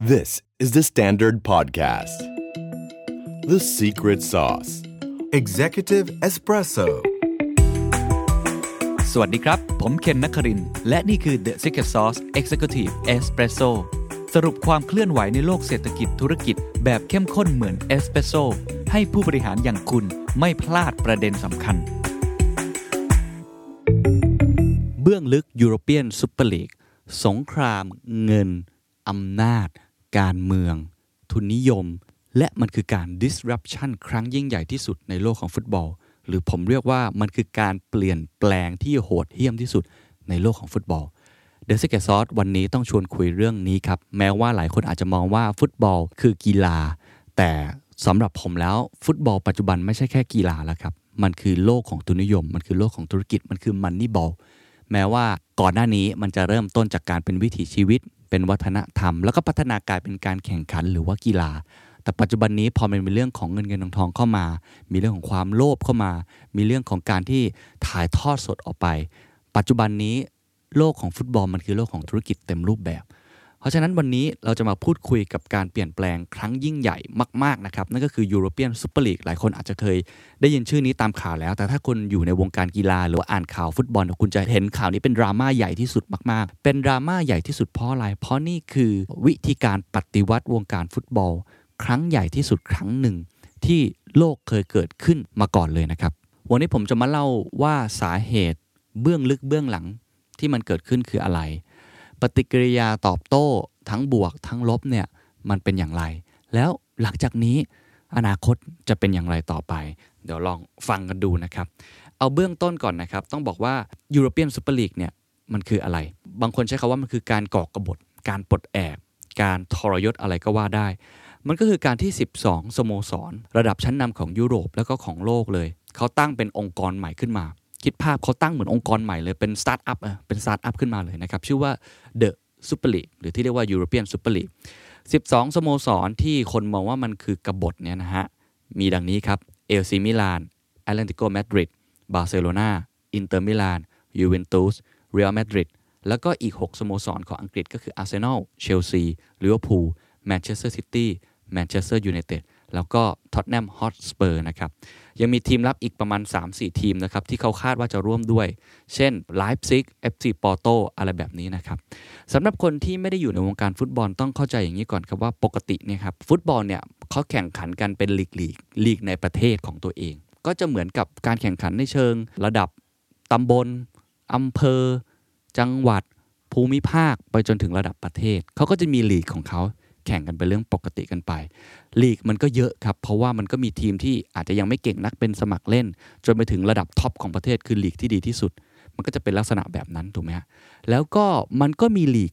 This is the Standard Podcast. The Secret Sauce Executive Espresso. สวัสดีครับ ผมเคนนักครินทร์และนี่คือ The Secret Sauce Executive Espresso สรุปความเคลื่อนไหวในโลกเศรษฐกิจธุรกิจแบบเข้มข้นเหมือนเอสเปรสโซให้ผู้บริหารอย่างคุณไม่พลาดประเด็นสำคัญ เบื้องลึก European Super League สงคราม เงินอำนาจ การเมือง ทุนนิยม และมันคือการ disruption ครั้งยิ่งใหญ่ที่สุดในโลกของฟุตบอล หรือผมเรียกว่ามันคือการเปลี่ยนแปลงที่โหดเหี้ยมที่สุดในโลกของฟุตบอล The Secret Sauce วันนี้ต้องชวนคุยเรื่องนี้ครับ แม้ว่าหลายคนอาจจะมองว่าฟุตบอลคือกีฬา แต่สำหรับผมแล้วฟุตบอลปัจจุบันไม่ใช่แค่กีฬาแล้วครับ มันคือโลกของทุนนิยม มันคือโลกของธุรกิจมันคือมันนี่บอลแม้ว่าก่อนหน้านี้มันจะเริ่มต้นจากการเป็นวิถีชีวิต เป็นวัฒนธรรม แล้วก็พัฒนากลายเป็นการแข่งขันหรือว่ากีฬา แต่ปัจจุบันนี้พอมันมีเรื่องของเงินเงินทองทองเข้ามา มีเรื่องของความโลภเข้ามา มีเรื่องของการที่ถ่ายทอดสดออกไป ปัจจุบันนี้โลกของฟุตบอลมันคือโลกของธุรกิจเต็มรูปแบบ เพราะฉะนั้นวันนี้เราจะมาพูดคุยกับการเปลี่ยนแปลงครั้งยิ่งใหญ่มากๆนะครับนั่นก็คือยูโรเปียนซูเปอร์ลีกหลายคนอาจจะเคยได้ยินชื่อนี้ตามข่าวแล้ว แต่ถ้าคุณอยู่ในวงการกีฬาหรืออ่านข่าวฟุตบอลคุณจะเห็นข่าวนี้เป็นดราม่าใหญ่ที่สุดมากๆ เป็นดราม่าใหญ่ที่สุดเพราะอะไรเพราะนี่คือวิธีการปฏิวัติวงการฟุตบอล ครั้งใหญ่ที่สุดครั้งหนึ่ง ที่โลกเคยเกิดขึ้นมาก่อนเลยนะครับวันนี้ผมจะมาเล่าว่าสาเหตุเบื้องลึกเบื้องหลังที่มันเกิดขึ้นคืออะไร ปฏิกิริยาตอบโต้ ทั้งบวกทั้งลบเนี่ยมันเป็นอย่างไร แล้วหลังจากนี้อนาคตจะเป็นอย่างไรต่อไป เดี๋ยวลองฟังกันดูนะครับ เอาเบื้องต้นก่อนนะครับ ต้องบอกว่ายูโรเปียนซูเปอร์ลีกเนี่ยมันคืออะไร บางคนใช้คำว่ามันคือการก่อกบฏ การปลดแอกการทรยศอะไรก็ว่าได้ มันก็คือการที่ 12 สโมสร ระดับชั้นนำของยุโรปแล้วก็ของโลกเลย เขาตั้งเป็นองค์กรใหม่ขึ้นมา คิดภาพเขาตั้งเหมือนองค์กรใหม่เลย เป็นสตาร์ทอัพเป็นสตาร์ทอัพขึ้นมาเลยนะครับ ชื่อว่า The Super League หรือที่เรียกว่า European Super League 12 สโมสรที่คนมองว่ามันคือกบฏเนี่ยนะฮะ มีดังนี้ครับเอซีมิลานแอตเลติโกมาดริดบาร์เซโลนาอินเตอร์มิลานยูเวนตุสเรอัลมาดริดแล้วก็อีก 6 สโมสรของอังกฤษก็คืออาร์เซนอลเชลซีลิเวอร์พูลแมนเชสเตอร์ซิตี้แมนเชสเตอร์ยูไนเต็ด แล้วก็ท็อตแนมฮอตสเปอร์นะครับยังมีทีมลับอีกประมาณ 3-4 ทีมนะครับที่เขาคาดว่าจะร่วมด้วย เช่นไลป์ซิกเอฟซีปอร์โตอะไรแบบนี้นะครับสำหรับคนที่ไม่ได้อยู่ในวงการฟุตบอลต้องเข้าใจอย่างนี้ก่อนครับว่าปกติเนี่ยครับฟุตบอลเนี่ยเขาแข่งขันกันเป็นลีกลีกลีกในประเทศของตัวเอง ก็จะเหมือนกับการแข่งขันในเชิง ระดับตำบลอำเภอ จังหวัดภูมิภาคไปจนถึงระดับประเทศ เขาก็จะมีลีกของเขา แข่งกันเป็นเรื่องปกติกันไป ลีกมันก็เยอะครับ เพราะว่ามันก็มีทีมที่อาจจะยังไม่เก่งนักเป็นสมัครเล่น จนไปถึงระดับท็อปของประเทศคือลีกที่ดีที่สุด มันก็จะเป็นลักษณะแบบนั้นถูกไหมฮะแล้วก็มันก็มีลีก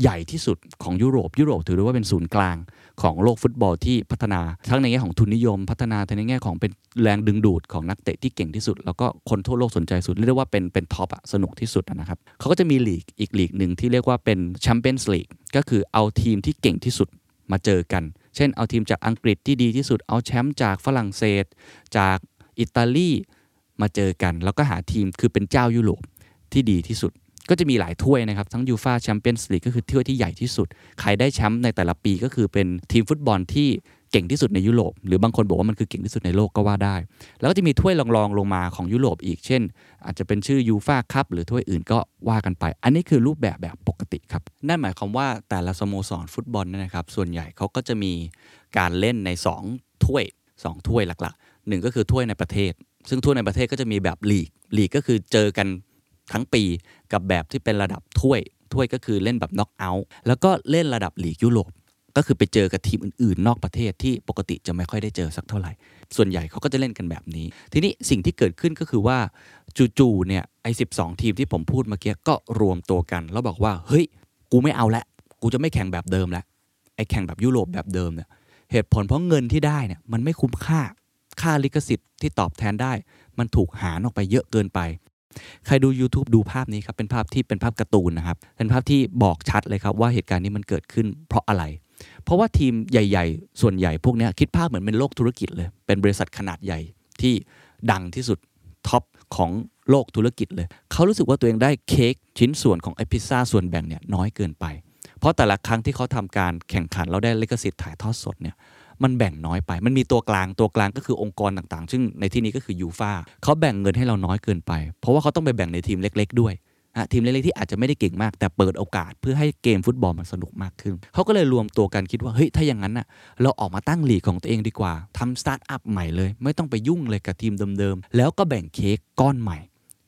ใหญ่ที่สุดของยุโรป ยุโรปถือได้ว่าเป็นศูนย์กลางของโลกฟุตบอลที่พัฒนา ทั้งในแง่ของทุนนิยม พัฒนาทั้งในแง่ของเป็นแรงดึงดูดของนักเตะที่เก่งที่สุด แล้วก็คนทั่วโลกสนใจสุด เรียกได้ว่าเป็นเป็นท็อปอะสนุกที่สุดนะครับเขาก็จะมีลีกอีกลีกหนึ่งที่เรียกว่าเป็นแชมเปี้ยนส์ลีกก็คือเอาทีมที่เก่งที่สุดมาเจอกัน เช่นเอาทีมจากอังกฤษที่ดีที่สุดเอาแชมป์จากฝรั่งเศส จากอิตาลีมาเจอกัน แล้วก็หาทีมคือเป็นเจ้ายุโรปที่ดีที่สุด ก็จะมีหลายถ้วยนะครับ ทั้งยูฟาแชมเปี้ยนส์ลีกก็คือถ้วยที่ใหญ่ที่สุด ใครได้แชมป์ในแต่ละปีก็คือเป็นทีมฟุตบอลที่เก่งที่สุดในยุโรป หรือบางคนบอกว่ามันคือเก่งที่สุดในโลกก็ว่าได้ แล้วก็จะมีถ้วยรองๆลงมาของยุโรปอีกเช่น อาจจะเป็นชื่อยูฟาคัพหรือถ้วยอื่นก็ว่ากันไป อันนี้คือรูปแบบแบบปกติครับ นั่นหมายความว่าแต่ละสโมสรฟุตบอลเนี่ยนะครับ ส่วนใหญ่เขาก็จะมีการเล่นใน 2 ถ้วย 2 ถ้วยหลักๆหนึ่งก็คือถ้วยในประเทศ ซึ่งถ้วยในประเทศก็จะมีแบบลีกลีกก็คือเจอกัน ทั้งปีกับแบบที่เป็นระดับถ้วยถ้วยก็คือเล่นแบบน็อกเอาท์แล้วก็เล่นระดับลีกยุโรปก็คือไปเจอกับทีมอื่นๆ นอกประเทศที่ปกติจะไม่ค่อยได้เจอสักเท่าไหร่ ส่วนใหญ่เขาก็จะเล่นกันแบบนี้ ทีนี้สิ่งที่เกิดขึ้นก็คือว่าจู่ๆเนี่ยไอ้สิทีมที่ผมพูดเมื่อกี้ก็รวมตัวกัน แล้วบอกว่าเฮ้ยกูไม่เอาละกูจะไม่แข่งแบบเดิมแล้วไอ้แข่งแบบยุโรปแบบเดิมเนี่ยเหตุผลเพราะเงินที่ได้เนี่ยมันไม่คุ้มค่าค่าลิขสิทธิ์ที่ตอบแทนได้ มันถูกหารออกไปเยอะเกินไป ใครดู YouTube ดูภาพนี้ครับเป็นภาพที่เป็นภาพการ์ตูนนะครับเป็นภาพที่บอกชัดเลยครับว่าเหตุการณ์นี้มันเกิดขึ้นเพราะอะไร เพราะว่าทีมใหญ่ ๆ ส่วนใหญ่พวกนี้คิดภาพเหมือนเป็นโลกธุรกิจเลย เป็นบริษัทขนาดใหญ่ที่ดังที่สุดท็อปของโลกธุรกิจเลย เขารู้สึกว่าตัวเองได้เค้กชิ้นส่วนของไอ้พิซซ่าส่วนแบ่งเนี่ยน้อยเกินไป เพราะแต่ละครั้งที่เขาทำการแข่งขันเราได้ลิขสิทธิ์ถ่ายทอดสดเนี่ย มันแบ่งน้อยไป มันมีตัวกลางตัวกลางก็คือองค์กรต่างๆ ซึ่งในที่นี้ก็คือยูฟาเขาแบ่งเงินให้เราน้อยเกินไป เพราะว่าเขาต้องไปแบ่งในทีมเล็ก ๆ ด้วยทีมเล็กๆที่อาจจะไม่ได้เก่งมาก แต่เปิดโอกาสเพื่อให้เกมฟุตบอลมันสนุกมากขึ้น เขาก็เลยรวมตัวกันคิดว่าเฮ้ยถ้าอย่างนั้นน่ะเราออกมาตั้งหลีกของตัวเองดีกว่าทำสตาร์ทอัพใหม่เลย ไม่ต้องไปยุ่งเลยกับทีมเดิมๆแล้วก็แบ่งเค้กก้อนใหม่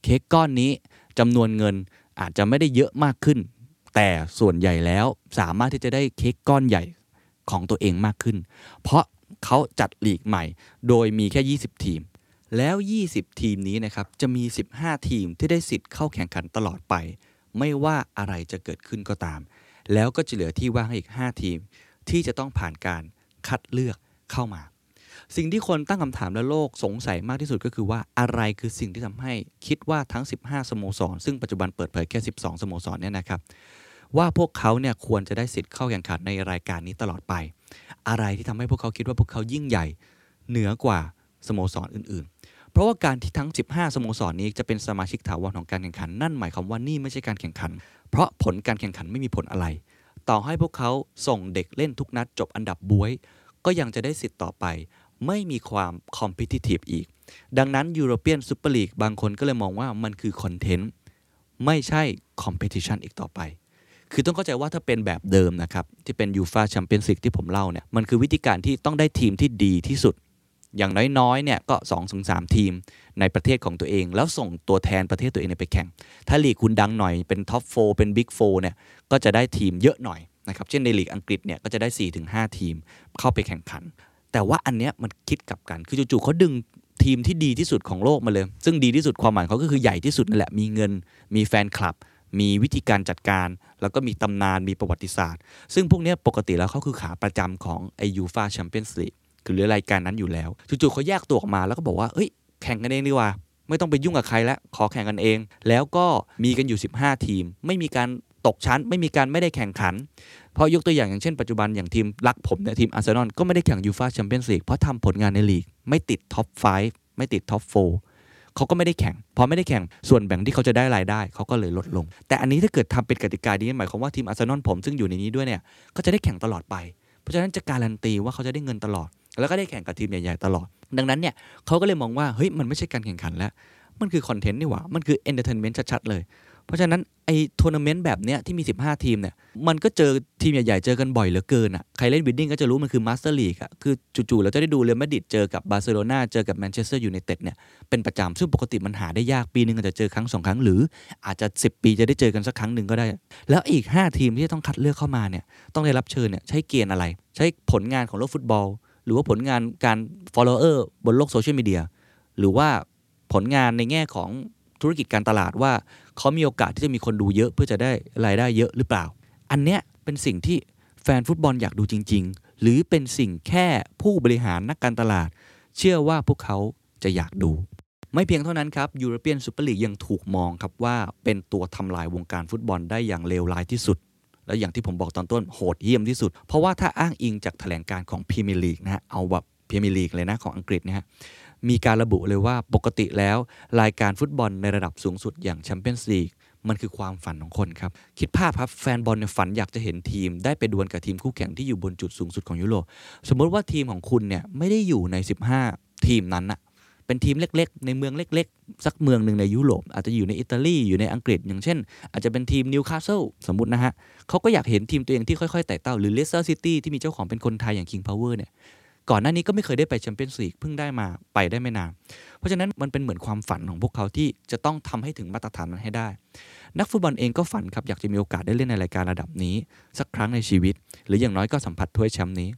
เค้กก้อนนี้จำนวนเงินอาจจะไม่ได้เยอะมากขึ้น แต่ส่วนใหญ่แล้วสามารถที่จะได้เค้กก้อนใหญ่ ของตัวเองมากขึ้น เพราะเขาจัดลีกใหม่ โดยมีแค่ 20 ทีม แล้ว 20 ทีมนี้นะครับจะมี 15 ทีมที่ได้สิทธิ์เข้าแข่งขันตลอดไป ไม่ว่าอะไรจะเกิดขึ้นก็ตาม แล้วก็จะเหลือที่ว่างให้อีก 5 ทีม ที่จะต้องผ่านการคัดเลือกเข้ามา สิ่งที่คนตั้งคำถามและโลกสงสัยมากที่สุดก็คือว่าอะไรคือสิ่งที่ทำให้คิดว่าทั้ง 15 สโมสร ซึ่งปัจจุบันเปิดเผยแค่ 12 สโมสรเนี่ยนะครับ ว่าพวกเขาเนี่ยควรจะได้สิทธิ์เข้าแข่งขันในรายการนี้ตลอดไป อะไรที่ทำให้พวกเขาคิดว่าพวกเขายิ่งใหญ่เหนือกว่าสโมสรอื่น ๆ เพราะว่าการที่ทั้ง 15 สโมสรนี้จะเป็นสมาชิกถาวรของการแข่งขันนั่นหมายความว่านี่ไม่ใช่การแข่งขัน เพราะผลการแข่งขันไม่มีผลอะไร ต่อให้พวกเขาส่งเด็กเล่นทุกนัดจบอันดับบ๊วย ก็ยังจะได้สิทธิ์ต่อไป ไม่มีความ competitive อีก ดังนั้นยูโรเปียนซูเปอร์ลีกบางคนก็เลยมองว่ามันคือคอนเทนต์ไม่ใช่ competition อีกต่อไป คือต้องเข้าใจว่าถ้าเป็นแบบเดิมนะครับ ที่เป็นยูฟาแชมเปี้ยนส์ลีกที่ผมเล่าเนี่ยมันคือวิธีการที่ต้องได้ทีมที่ดีที่สุด อย่างน้อยๆเนี่ยก็2 ถึง 4 ทีมในประเทศของตัวเอง แล้วส่งตัวแทนประเทศตัวเองไปแข่ง ถ้าลีกคุณดังหน่อยเป็น top four เป็น big four เนี่ยก็จะได้ทีมเยอะหน่อยนะครับเช่นในลีกอังกฤษเนี่ยก็จะได้ 4-5 ทีมเข้าไปแข่งขัน แต่ว่าอันเนี้ยมันคิดกลับกันคือจู่ๆเขาดึงทีมที่ดีที่สุดของโลกมาเลย ซึ่งดีที่สุดความหมายเขาก็คือใหญ่ที่สุดนั่นแหละ มีเงิน มีแฟนคลับ มีวิธีการจัดการ แล้วก็มีตำนานมีประวัติศาสตร์ ซึ่งพวกนี้ปกติแล้วเขาคือขาประจำของไอ้ยูฟาแชมเปี้ยนส์ลีกคือรายการนั้นอยู่แล้วจู่ๆเขาแยกตัวออกมาแล้วก็บอกว่าเอ้ยแข่งกันเองดีกว่า ไม่ต้องไปยุ่งกับใครแล้วขอแข่งกันเอง แล้วก็มีกันอยู่ 15 ทีม ไม่มีการตกชั้น ไม่มีการไม่ได้แข่งขัน เพราะยกตัวอย่างอย่างเช่นปัจจุบันอย่างทีมรักผมเนี่ยทีมอาร์เซนอลก็ไม่ได้แข่งยูฟาแชมเปี้ยนส์ลีกเพราะทำผลงานในลีกไม่ติดท็อป5ไม่ติดท็อป4 เขาก็ไม่ได้แข่ง พอไม่ได้แข่ง ส่วนแบ่งที่เขาจะได้รายได้เขาก็เลยลดลง แต่อันนี้ถ้าเกิดทำเป็นกติกานี้หมายความว่าทีมอาร์เซนอลผมซึ่งอยู่ในนี้ด้วยเนี่ยก็จะได้แข่งตลอดไป เพราะฉะนั้นจะการันตีว่าเขาจะได้เงินตลอด แล้วก็ได้แข่งกับทีมใหญ่ๆตลอด ดังนั้นเนี่ยเขาก็เลยมองว่าเฮ้ยมันไม่ใช่การแข่งขันแล้ว มันคือคอนเทนต์นี่หว่ามันคือ entertainment ชัดๆเลย เพราะฉะนั้นไอ้ทัวร์นาเมนต์แบบเนี้ยที่มี 15 ทีมเนี่ยมันก็เจอทีมใหญ่ๆ เจอกันบ่อยเหลือเกินอะใครเล่น Winning ก็จะรู้มันคือ Master League อะคือจู่ๆเราจะได้ดูเรอัลมาดริดเจอกับบาร์เซโลนาเจอกับแมนเชสเตอร์ยูไนเต็ดเนี่ยเป็นประจำซึ่งปกติมันหาได้ยากปีนึงอาจจะเจอครั้งสองครั้ง หรืออาจจะ 10 ปีจะได้เจอกันสักครั้งหนึ่งก็ได้ แล้วอีก 5 ทีมที่ต้องคัดเลือกเข้ามาเนี่ยต้องได้รับเชิญเนี่ยใช้เกณฑ์อะไร ใช้ผลงานของโลกฟุตบอล หรือว่าผลงานการ follower บนโลกโซเชียลมีเดียหรือว่าผลงานในแง่ของ ธุรกิจการตลาดว่าเขามีโอกาสที่จะมีคนดูเยอะเพื่อจะได้รายได้เยอะหรือเปล่า อันเนี้ยเป็นสิ่งที่แฟนฟุตบอลอยากดูจริง ๆ หรือเป็นสิ่งแค่ผู้บริหารนักการตลาด เชื่อว่าพวกเขาจะอยากดู ไม่เพียงเท่านั้นครับยูโรเปียนซูเปอร์ลีกยังถูกมองครับว่าเป็นตัวทำลายวงการฟุตบอลได้อย่างเลวร้ายที่สุด และอย่างที่ผมบอกตอนต้นโหดเหี้ยมที่สุด เพราะว่าถ้าอ้างอิงจากแถลงการณ์ของพรีเมียร์ลีกนะฮะเอาแบบพรีเมียร์ลีกเลยนะของอังกฤษนะฮะ มีการระบุเลยว่าปกติแล้ว รายการฟุตบอลในระดับสูงสุดอย่างแชมเปี้ยนส์ลีกมันคือความฝันของคนครับ คิดภาพครับ แฟนบอลเนี่ยฝันอยากจะเห็นทีม ได้ไปดวลกับทีมคู่แข่งที่อยู่บนจุดสูงสุดของยุโรปสมมติว่าทีมของคุณเนี่ยไม่ได้อยู่ใน 15 ทีมนั้นอะเป็นทีมเล็ก ๆ ในเมืองเล็ก ๆ สักเมืองหนึ่งในยุโรปอาจจะอยู่ในอิตาลีอยู่ในอังกฤษ อย่างเช่น อาจจะเป็นทีมนิวคาสเซิลสมมตินะฮะเขาก็อยากเห็นทีมตัวเองที่ค่อย ๆ ไต่เต้าหรือเลสเตอร์ซิตี้ที่มีเจ้าของเป็นคนไทยอย่างคิงพาวเวอร์เนี่ย ก่อนหน้านี้ก็ไม่เคยได้ไปแชมเปี้ยนส์ลีกเพิ่งได้มาไปได้ไม่นานเพราะฉะนั้นมันเป็นเหมือนความฝันของพวกเขาที่จะต้องทำให้ถึงมาตรฐานนั้นให้ได้ นักฟุตบอลเองก็ฝันครับอยากจะมีโอกาสได้เล่นในรายการระดับนี้ สักครั้งในชีวิต หรืออย่างน้อยก็สัมผัสถ้วยแชมป์นี้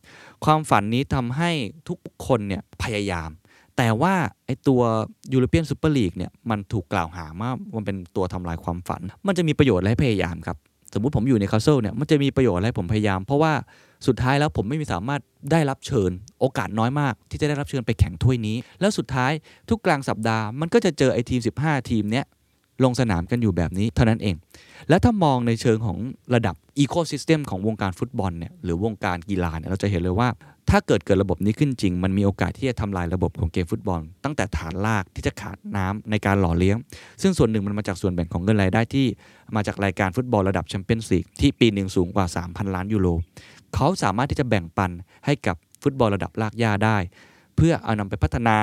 ความฝันนี้ทำให้ทุกคนเนี่ยพยายาม แต่ว่าไอตัวยูโรเปียนซูเปอร์ลีกเนี่ยมันถูกกล่าวหาว่ามันเป็นตัวทำลายความฝัน มันจะมีประโยชน์อะไรให้พยายามครับสมมุติผมอยู่นิวคาสเซิลเนี่ยมันจะมีประโยชน์อะไรผมพยายาม เพราะว่า สุดท้ายแล้วผมไม่มีสามารถได้รับเชิญ โอกาสน้อยมาก ที่จะได้รับเชิญไปแข่งถ้วยนี้ แล้วสุดท้ายทุกกลางสัปดาห์มันก็จะเจอไอทีม 15 ทีมเนี้ยลงสนามกันอยู่แบบนี้เท่านั้นเอง และถ้ามองในเชิงของระดับอีโคซิสเต็มของวงการฟุตบอลเนี่ยหรือวงการกีฬาเนี่ยเราจะเห็นเลยว่า ถ้าเกิดเกิดระบบนี้ขึ้นจริง มันมีโอกาสที่จะทำลายระบบของเกมฟุตบอล ตั้งแต่ฐานรากที่จะขาดน้ำในการหล่อเลี้ยง ซึ่งส่วนหนึ่งมันมาจากส่วนแบ่งของเงินรายได้ที่มาจากรายการฟุตบอลระดับแชมเปี้ยนส์ลีกที่ปีหนึ่งสูงกว่า 3,000 ล้านยูโร เขาสามารถที่จะแบ่งปันให้กับฟุตบอลระดับรากหญ้าได้ เพื่อเอานำไปพัฒนา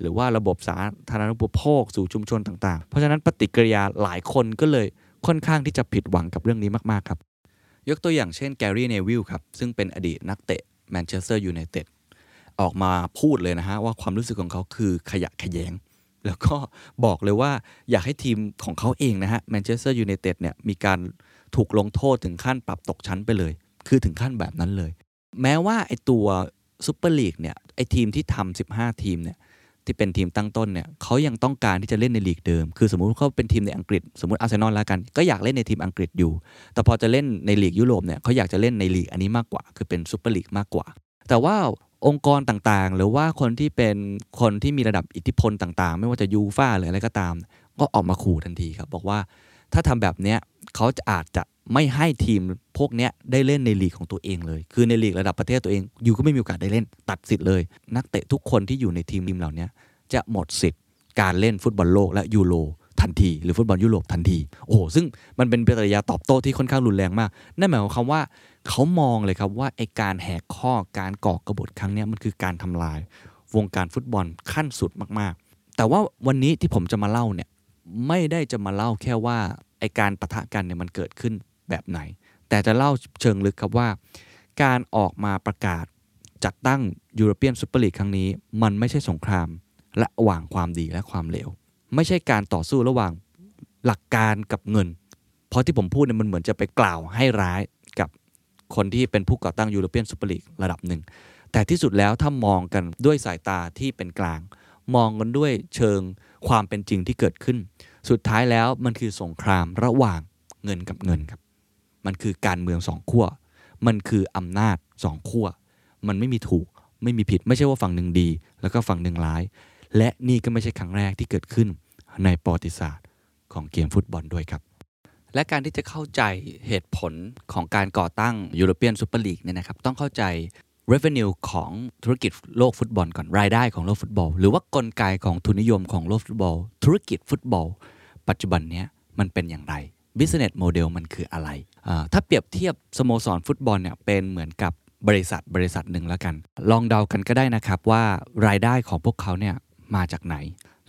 หรือว่าระบบสาธารณูปโภคสู่ชุมชนต่างๆ เพราะฉะนั้นปฏิกิริยาหลายคนก็เลยค่อนข้างที่จะผิดหวังกับเรื่องนี้มากๆครับ ยกตัวอย่างเช่นแกรี่เนวิลครับ ซึ่งเป็นอดีตนักเตะแมนเชสเตอร์ยูไนเต็ดออกมาพูดเลยนะฮะ ว่าความรู้สึกของเขาคือขยะแขยง แล้วก็บอกเลยว่าอยากให้ทีมของเขาเองนะฮะแมนเชสเตอร์ยูไนเต็ดเนี่ยมีการถูกลงโทษถึงขั้นปรับตกชั้นไปเลย คือถึงขั้นแบบนั้นเลย แม้ว่าไอตัวซูเปอร์ลีกเนี่ยไอทีมที่ทำ15 ทีมเนี่ยที่เป็นทีมตั้งต้นเนี่ยเขายังต้องการที่จะเล่นในลีกเดิม คือสมมุติเขาเป็นทีมในอังกฤษ สมมติอาร์เซนอลแล้วกัน ก็อยากเล่นในทีมอังกฤษอยู่ แต่พอจะเล่นในลีกยุโรปเนี่ยเขาอยากจะเล่นในลีกอันนี้มากกว่า คือเป็นซูเปอร์ลีกมากกว่า แต่ว่าองค์กรต่างๆ หรือว่าคนที่เป็นคนที่มีระดับอิทธิพลต่างๆ ไม่ว่าจะยูฟ่าหรืออะไรก็ตาม ก็ออกมาขู่ทันทีครับ บอกว่าถ้าทำแบบเนี้ย เขาจะอาจจะไม่ให้ทีมพวกเนี้ยได้เล่นในลีกของตัวเองเลย คือในลีกระดับประเทศตัวเองยูก็ไม่มีโอกาสได้เล่นตัดสิทธิ์เลย นักเตะทุกคนที่อยู่ในทีมทีมเหล่านี้จะหมดสิทธิ์การเล่นฟุตบอลโลกและยูโรทันที หรือฟุตบอลยุโรปทันที โอ้โหซึ่งมันเป็นปฏิกิริยาตอบโต้ที่ค่อนข้างรุนแรงมาก นั่นหมายความว่าเขามองเลยครับว่าไอการแหกข้อการก่อกระบฏครั้งนี้มันคือการทำลาย วงการฟุตบอลขั้นสุดมากๆ แต่ว่าวันนี้ที่ผมจะมาเล่าเนี่ยไม่ได้จะมาเล่าแค่ว่า ไอการปะทะกันเนี่ยมันเกิดขึ้นแบบไหน แต่จะเล่าเชิงลึกครับว่า การออกมาประกาศจัดตั้งยูโรเปียนซูเปอร์ลีกครั้งนี้ มันไม่ใช่สงครามระหว่างความดีและความเลวไม่ใช่การต่อสู้ระหว่างหลักการกับเงิน เพราะที่ผมพูดเนี่ยมันเหมือนจะไปกล่าวให้ร้ายกับคนที่เป็นผู้ก่อตั้งยูโรเปียนซูเปอร์ลีกระดับหนึ่ง แต่ที่สุดแล้วถ้ามองกันด้วยสายตาที่เป็นกลาง มองกันด้วยเชิงความเป็นจริงที่เกิดขึ้น สุดท้ายแล้วมันคือสงครามระหว่างเงินกับเงินครับ มันคือการเมืองสองขั้ว มันคืออำนาจสองขั้ว มันไม่มีถูกไม่มีผิดไม่ใช่ว่าฝั่งหนึ่งดี แล้วก็ฝั่งหนึ่งร้าย และนี่ก็ไม่ใช่ครั้งแรกที่เกิดขึ้นในประวัติศาสตร์ของเกมฟุตบอลด้วยครับ และการที่จะเข้าใจเหตุผลของการก่อตั้งยูโรเปียนซูเปอร์ลีกเนี่ยนะครับต้องเข้าใจ revenue ของธุรกิจโลกฟุตบอลก่อนรายได้ของโลกฟุตบอล หรือว่ากลไกของทุนนิยมของโลกฟุตบอล ธุรกิจฟุตบอล ปัจจุบันนี้มันเป็นอย่างไร business model มันคืออะไร ถ้าเปรียบเทียบสโมสรฟุตบอลเนี่ยเป็นเหมือนกับบริษัทบริษัทหนึ่งแล้วกัน ลองเดากันก็ได้นะครับว่ารายได้ของพวกเขาเนี่ยมาจากไหน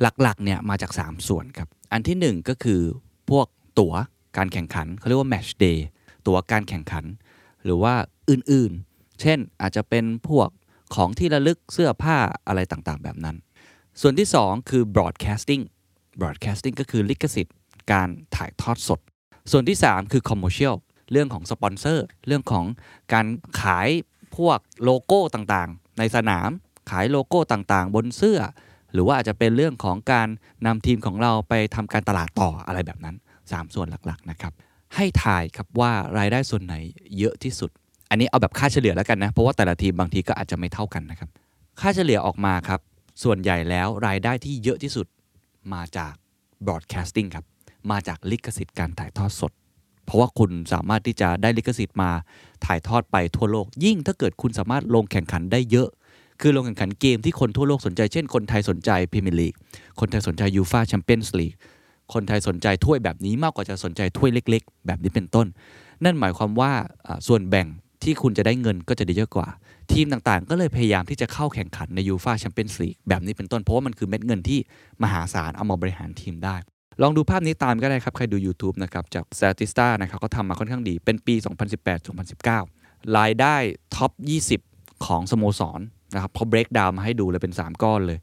หลักๆเนี่ยมาจาก 3 ส่วนครับ อันที่ 1 ก็คือพวกตั๋วการแข่งขันเขาเรียกว่า match day ตั๋วการแข่งขัน หรือว่าอื่นๆ เช่นอาจจะเป็นพวกของที่ระลึกเสื้อผ้าอะไรต่างๆ แบบนั้น ส่วนที่ 2 คือ broadcasting broadcasting ก็คือลิขสิทธิ์ การถ่ายทอดสด ส่วนที่ 3 คือ commercial เรื่องของสปอนเซอร์เรื่องของการขายพวกโลโก้ต่างๆ ในสนามขายโลโก้ต่างๆ บนเสื้อ หรือว่าอาจจะเป็นเรื่องของการนำทีมของเราไปทำการตลาดต่ออะไรแบบนั้น 3 ส่วนหลักๆนะครับให้ถ่ายครับว่ารายได้ส่วนไหนเยอะที่สุด อันนี้เอาแบบค่าเฉลี่ยแล้วกันนะ เพราะว่าแต่ละทีมบางทีก็อาจจะไม่เท่ากันนะครับ ค่าเฉลี่ยออกมาครับ ส่วนใหญ่แล้วรายได้ที่เยอะที่สุดมาจาก broadcasting ครับ มาจากลิขสิทธิ์การถ่ายทอดสด เพราะว่าคุณสามารถที่จะได้ลิขสิทธิ์มาถ่ายทอดไปทั่วโลก ยิ่งถ้าเกิดคุณสามารถลงแข่งขันได้เยอะ คือลงแข่งขันเกมที่คนทั่วโลกสนใจ เช่น คนไทยสนใจพรีเมียร์ลีก คนไทยสนใจยูฟาแชมเปี้ยนส์ลีก คนไทยสนใจถ้วยแบบนี้มากกว่าจะสนใจถ้วยเล็ก ๆ แบบนี้เป็นต้น นั่นหมายความว่าส่วนแบ่ง ที่คุณจะได้เงินก็จะได้เยอะกว่า ทีมต่างๆ ก็เลยพยายามที่จะเข้าแข่งขันในยูฟาแชมเปี้ยนส์ลีกแบบนี้เป็นต้นเพราะว่ามันคือเม็ดเงินที่มหาศาลเอามาบริหารทีมได้ ลองดูภาพนี้ตามก็ได้ครับ ใครดู YouTube นะครับจาก Statista นะครับเขาทำมาค่อนข้างดีเป็นปี 2018-2019 รายได้ top 20 ของสโมสรนะครับเขา break down มาให้ดูเลยเป็น 3 ก้อนเลย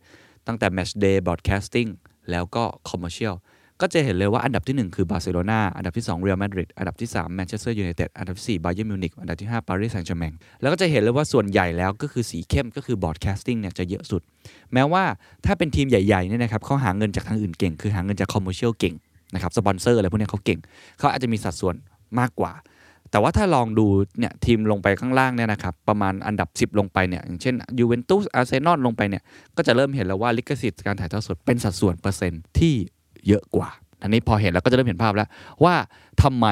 ตั้งแต่ Match Day Broadcasting แล้วก็ Commercial ก็จะเห็นเลยว่าอันดับที่ 1 คือบาร์เซโลนาอันดับที่ 2 เรอัลมาดริดอันดับที่3แมนเชสเตอร์ยูไนเต็ดอันดับที่4บาเยิร์นมิวนิกอันดับที่5ปารีสแซงต์แชร์แมงแล้วก็จะเห็นเลยว่าส่วนใหญ่แล้วก็คือสีเข้มก็คือ broadcasting เนี่ยจะเยอะสุด แม้ว่าถ้าเป็นทีมใหญ่ๆเนี่ยนะครับเขาหาเงินจากทางอื่นเก่ง คือหาเงินจาก commercial เก่งนะครับสปอนเซอร์อะไรพวกนี้เขาเก่งเขาอาจจะมีสัดส่วนมากกว่า แต่ว่าถ้าลองดูเนี่ยทีมลงไปข้างล่างเนี่ยนะครับประมาณอันดับ 10 ลงไปเนี่ยอย่างเช่นยูเวนตุสอาร์เซนอลลงไปเนี่ยก็จะเริ่มเห็นแล้วว่าลิขสิทธิ์การถ่ายทอดสดเป็นสัดส่วนเปอร์เซ็นต์ที่ เยอะกว่าอันนี้พอเห็นแล้วก็จะเริ่มเห็นภาพแล้ว ว่าทำไม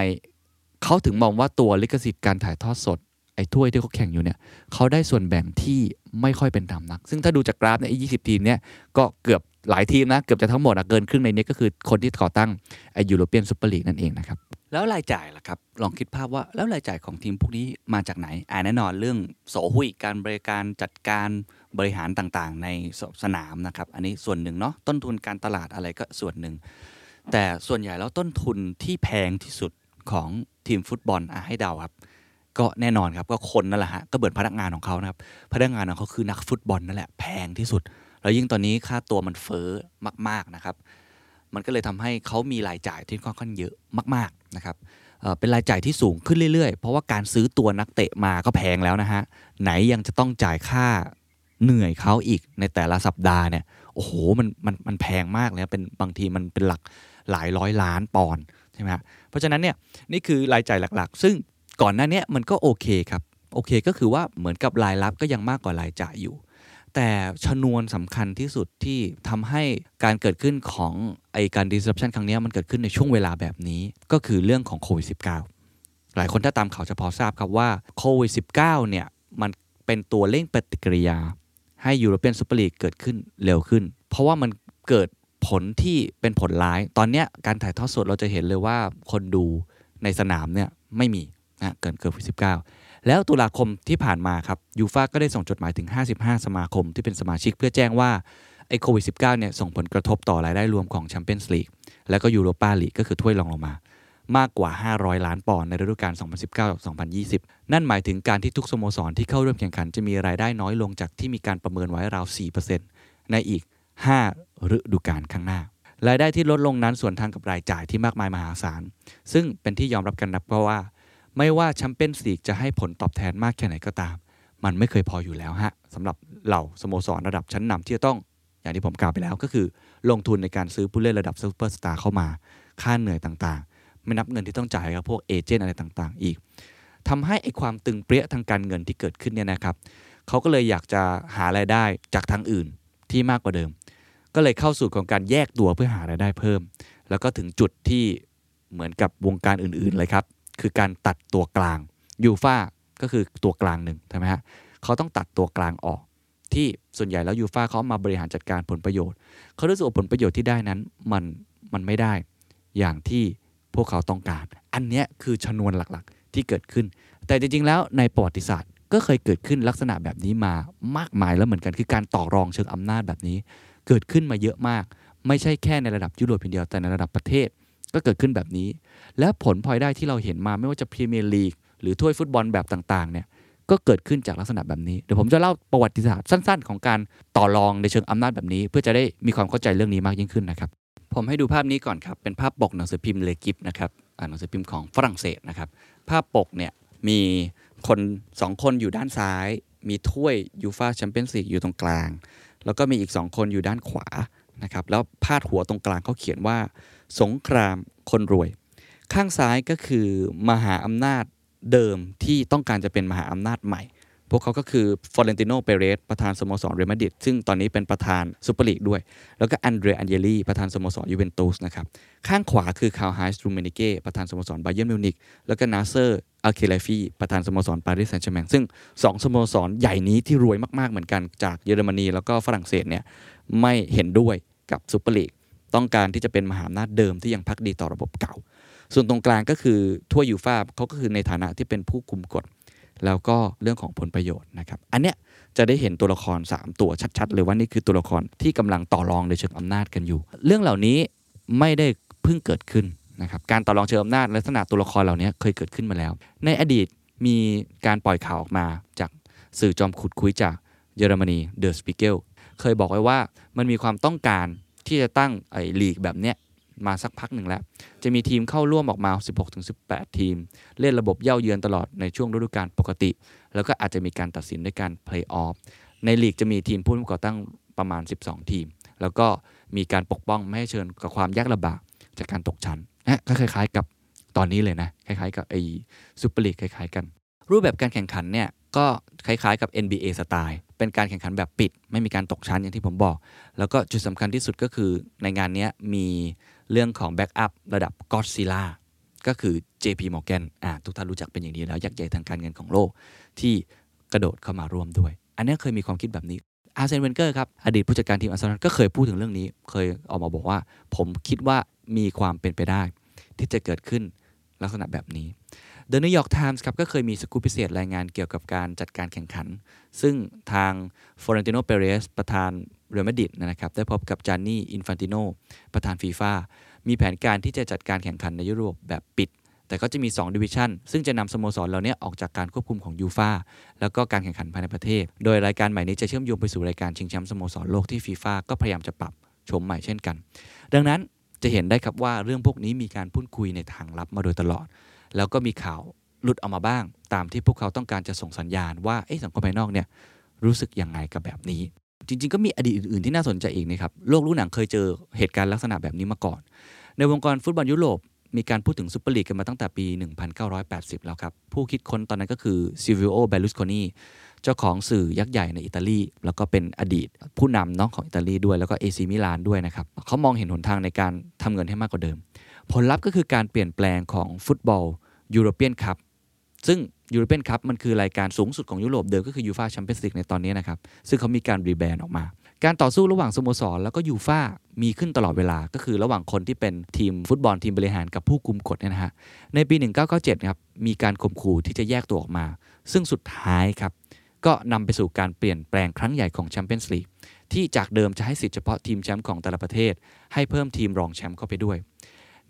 เขาถึงมองว่าตัวลิขสิทธิ์การถ่ายทอดสดไอ้ถ้วยที่เขาแข่งอยู่เนี่ยเขาได้ส่วนแบ่งที่ไม่ค่อยเป็นธรรมนัก ซึ่งถ้าดูจากกราฟเนี่ยไอ้ยี่สิบทีมเนี่ยก็เกือบหลายทีมนะเกือบจะทั้งหมดอะเกินครึ่งในนี้ก็คือคนที่ก่อตั้งไอ้ยูโรเปียนซูเปอร์ลีกนั่นเองนะครับแล้วรายจ่ายล่ะครับ ลองคิดภาพว่าแล้วรายจ่ายของทีมพวกนี้มาจากไหนอ่าแน่นอนเรื่องโสหุยการบริการจัดการ บริหารต่างๆ ในสนามนะครับ อันนี้ส่วนหนึ่งเนาะต้นทุนการตลาดอะไรก็ส่วนหนึ่ง แต่ส่วนใหญ่แล้วต้นทุนที่แพงที่สุดของทีมฟุตบอลอะให้เดาครับ ก็แน่นอนครับก็คนนั่นแหละฮะก็เบิดพนักงานของเขานะครับพนักงานของเขาคือนักฟุตบอลนั่นแหละแพงที่สุดแล้วยิ่งตอนนี้ค่าตัวมันเฟ้อมาก ๆนะครับ มันก็เลยทำให้เขามีรายจ่ายที่ค่อนข้างเยอะมาก ๆนะครับเป็นรายจ่ายที่สูงขึ้นเรื่อยๆ เพราะว่าการซื้อตัวนักเตะมาก็แพงแล้วนะฮะ ไหนยังจะต้องจ่ายค่า เหนื่อยเขาอีกในแต่ละสัปดาห์เนี่ยโอ้โหมันมันมันแพงมากเลยเป็นบางทีมันเป็นหลักหลายร้อยล้านปอนด์ใช่ไหมฮะเพราะฉะนั้นเนี่ยนี่คือรายจ่ายหลักๆ ซึ่งก่อนหน้านี้มันก็โอเคครับโอเคก็คือว่าเหมือนกับรายรับก็ยังมากกว่ารายจ่ายอยู่ แต่ชนวนสำคัญที่สุดที่ทำให้การเกิดขึ้นของไอการ disruption ครั้งนี้มันเกิดขึ้นในช่วงเวลาแบบนี้ก็คือเรื่องของโควิด -19 หลายคนถ้าตามข่าวจะพอทราบครับว่าโควิด -19 เนี่ยมันเป็นตัวเร่งปฏิกิริยา ให้ยูโรเปียนซูเปอร์ลีกเกิดขึ้นเร็วขึ้น เพราะว่ามันเกิดผลที่เป็นผลร้าย ตอนนี้การถ่ายทอดสดเราจะเห็นเลยว่าคนดูในสนามเนี่ยไม่มีนะเกิดเกิดโควิด19แล้วตุลาคมที่ผ่านมาครับยูฟาก็ได้ส่งจดหมายถึง 55 สมาคมที่เป็นสมาชิกเพื่อแจ้งว่าไอโควิด -19 เนี่ยส่งผลกระทบต่อรายได้รวมของแชมเปี้ยนส์ลีกแล้วก็ยูโรปาลีกก็คือถ้วยรองลงมา มากกว่า 500 ล้านปอนด์ในฤดูกาล 2019-2020 นั่นหมายถึงการที่ทุกสโมสรที่เข้าร่วมแข่งขันจะมีรายได้น้อยลงจากที่มีการประเมินไว้ราว 4%ในอีก 5 ฤดูกาลข้างหน้า รายได้ที่ลดลงนั้นสวนทางกับรายจ่ายที่มากมายมหาศาล ซึ่งเป็นที่ยอมรับกันนับเพราะว่า ไม่ว่าแชมเปี้ยนส์ลีกจะให้ผลตอบแทนมากแค่ไหนก็ตาม มันไม่เคยพออยู่แล้วฮะสำหรับเหล่าสโมสรระดับชั้นนำที่จะต้องอย่างที่ผมกล่าวไปแล้วก็คือ ลงทุนในการซื้อผู้เล่นระดับซูเปอร์สตาร์เข้ามา ค่าเหนื่อยต่าง ไม่นับเงินที่ต้องจ่ายกับพวกเอเจนต์อะไรต่างๆ อีกทำให้ไอ้ความตึงเปรี๊ยะทางการเงินที่เกิดขึ้นเนี่ยนะครับเขาก็เลยอยากจะหารายได้จากทางอื่นที่มากกว่าเดิม ก็เลยเข้าสู่ของการแยกตัวเพื่อหารายได้เพิ่ม แล้วก็ถึงจุดที่เหมือนกับวงการอื่น ๆ เลยครับ คือการตัดตัวกลางยูฟาก็คือตัวกลางหนึ่งใช่ไหมฮะเขาต้องตัดตัวกลางออก ที่ส่วนใหญ่แล้วยูฟาเขามาบริหารจัดการผลประโยชน์เขารู้สึกว่าผลประโยชน์ที่ได้นั้นมันมันไม่ได้ อย่างที่ พวกเขาต้องการ อันนี้คือชนวนหลักๆ ที่เกิดขึ้น แต่จริงๆ แล้วในประวัติศาสตร์ ก็เคยเกิดขึ้นลักษณะแบบนี้มามากมายแล้วเหมือนกันคือการต่อรองเชิงอำนาจแบบนี้ เกิดขึ้นมาเยอะมาก ไม่ใช่แค่ในระดับยุโรปเพียงเดียวแต่ในระดับประเทศ ก็เกิดขึ้นแบบนี้ และผลพลอยได้ที่เราเห็นมาไม่ว่าจะพรีเมียร์ลีกหรือถ้วยฟุตบอลแบบต่างๆเนี่ยก็เกิดขึ้นจากลักษณะแบบนี้ เดี๋ยวผมจะเล่าประวัติศาสตร์สั้น ๆ ของการต่อรองในเชิงอำนาจแบบนี้ เพื่อจะได้มีความเข้าใจเรื่องนี้มากยิ่งขึ้นนะครับ ผมให้ดูภาพนี้ก่อนครับ เป็นภาพปกหนังสือพิมพ์เลกิฟนะครับหนังสือพิมพ์ของฝรั่งเศสนะครับ ภาพปกเนี่ยมีคนสองคนอยู่ด้านซ้าย มีถ้วยยูฟาแชมเปี้ยนส์ลีกอยู่ตรงกลาง แล้วก็มีอีก2คนอยู่ด้านขวานะครับ แล้วพาดหัวตรงกลางเขาเขียนว่า สงครามคนรวย ข้างซ้ายก็คือมหาอำนาจเดิมที่ต้องการจะเป็นมหาอำนาจใหม่ พวกเขาก็คือฟอเรนติโนเปเรสประธานสโมสรเรอัลมาดริดซึ่งตอนนี้เป็นประธานซูเปอร์ลีกด้วย แล้วก็อันเดรอาอันเยลีประธานสโมสรยูเวนตุสนะครับ ข้างขวาคือคาร์ลไฮส์รูเมนิเก้ประธานสโมสรไบเยร์นมิวนิกแล้วก็นาเซอร์อัลเคเลฟีประธานสโมสรปารีสแซงต์แชร์แมงซึ่งสองสโมสรใหญ่นี้ที่รวยมากๆเหมือนกันจากเยอรมนีแล้วก็ฝรั่งเศสเนี่ยไม่เห็นด้วยกับซูเปอร์ลีกต้องการที่จะเป็นมหาอำนาจเดิมที่ยังภักดีต่อระบบเก่า ส่วนตรงกลางก็คือตัวยูฟ่าเขาก็คือในฐานะที่เป็นผู้คุมกฎ แล้วก็เรื่องของผลประโยชน์นะครับ อันเนี้ยจะได้เห็นตัวละคร 3 ตัวชัด ๆ เลยว่านี่คือตัวละครที่กำลังต่อรองในเชิงอำนาจกันอยู่ เรื่องเหล่านี้ไม่ได้เพิ่งเกิดขึ้นนะครับการต่อรองเชิงอำนาจลักษณะตัวละครเหล่านี้เคยเกิดขึ้นมาแล้ว ในอดีตมีการปล่อยข่าวออกมาจากสื่อจอมขุดคุยจากเยอรมนีเดอะสปิเกลเคยบอกไว้ว่ามันมีความต้องการที่จะตั้งไอ้ลีกแบบเนี้ย มาสักพักหนึ่งแล้ว จะมีทีมเข้าร่วมออกมา 16-18 ทีม เล่นระบบเหย้าเยือนตลอดในช่วงฤดูกาลปกติ แล้วก็อาจจะมีการตัดสินด้วยการเพลย์ออฟในลีกจะมีทีมผู้ก่อตั้งประมาณ 12 ทีม แล้วก็มีการปกป้องไม่ให้เผชิญกับความยากลำบากจากการตกชั้นนะก็คล้ายๆกับตอนนี้เลยนะคล้ายๆกับไอ้ซูเปอร์ลีกคล้ายๆกัน รูปแบบการแข่งขันเนี่ยก็คล้ายๆกับ NBA สไตล์ เป็นการแข่งขันแบบปิด ไม่มีการตกชั้นอย่างที่ผมบอก แล้วก็จุดสำคัญที่สุดก็คือในงานนี้มี เรื่องของแบ็กอัพระดับก็อดซิล่าก็คือ JP Morgan อ่าทุกท่านรู้จักเป็นอย่างดีแล้วยักษ์ใหญ่ทางการเงินของโลก ที่กระโดดเข้ามาร่วมด้วย อันนี้เคยมีความคิดแบบนี้อาร์เซนเวนเกอร์ครับอดีตผู้จัดการทีมอาร์เซนอลก็เคยพูดถึงเรื่องนี้ เคยออกมาบอกว่า ผมคิดว่ามีความเป็นไปได้ ที่จะเกิดขึ้นลักษณะแบบนี้ The New York Times ครับก็เคยมีสกู๊ปพิเศษรายงานเกี่ยวกับการจัดการแข่งขัน ซึ่งทางฟอเรนติโนเปเรสประธาน เรอัลมาดริดนะครับได้พบกับจานนี่อินฟันติโนประธานฟีฟ่ามีแผนการที่จะจัดการแข่งขันในยุโรปแบบปิด แต่ก็จะมี 2 ดิวิชั่น ซึ่งจะนำสโมสรเหล่านี้ออกจากการควบคุมของยูฟาแล้วก็การแข่งขันภายในประเทศ โดยรายการใหม่นี้จะเชื่อมโยงไปสู่รายการชิงแชมป์สโมสรโลกที่ฟีฟ่าก็พยายามจะปรับโฉมใหม่เช่นกัน ดังนั้นจะเห็นได้ครับว่าเรื่องพวกนี้มีการพูดคุยในทางลับมาโดยตลอด แล้วก็มีข่าวหลุดออกมาบ้าง ตามที่พวกเขาต้องการจะส่งสัญญาณว่าเอ๊ะสังคมภายนอกเนี่ยรู้สึกยังไงกับแบบนี้ จริง ๆ ก็มีอดีตอื่นๆที่น่าสนใจอีกนะครับโลกลูกหนังเคยเจอเหตุการณ์ลักษณะแบบนี้มาก่อน ในวงการฟุตบอลยุโรปมีการพูดถึงซูเปอร์ลีกกันมาตั้งแต่ปี 1980 แล้วครับ ผู้คิดค้นตอนนั้นก็คือซิลวิโอ แบร์ลุสโคนีเจ้าของสื่อยักษ์ใหญ่ในอิตาลี แล้วก็เป็นอดีตผู้นำเนาะของอิตาลีด้วยแล้วก็เอซีมิลานด้วยนะครับเขามองเห็นหนทางในการทำเงินให้มากกว่าเดิม ผลลัพธ์ก็คือการเปลี่ยนแปลงของฟุตบอลยูโรเปียนคัพซึ่ง ยูโรเปียนคัพมันคือรายการสูงสุดของยุโรปเดิมก็คือยูฟาแชมเปี้ยนส์ลีกในตอนนี้นะครับ ซึ่งเขามีการ rebrand ออกมา การต่อสู้ระหว่างสโมสรแล้วก็ยูฟามีขึ้นตลอดเวลาก็คือระหว่างคนที่เป็นทีมฟุตบอลทีมบริหารกับผู้กุมกฎเนี่ยนะฮะในปี 1997ครับมีการข่มขู่ที่จะแยกตัวออกมา ซึ่งสุดท้ายครับก็นำไปสู่การเปลี่ยนแปลงครั้งใหญ่ของแชมเปี้ยนส์ลีกที่จากเดิมจะให้สิทธิเฉพาะทีมแชมป์ของแต่ละประเทศ ให้เพิ่มทีมรองแชมป์เข้าไปด้วย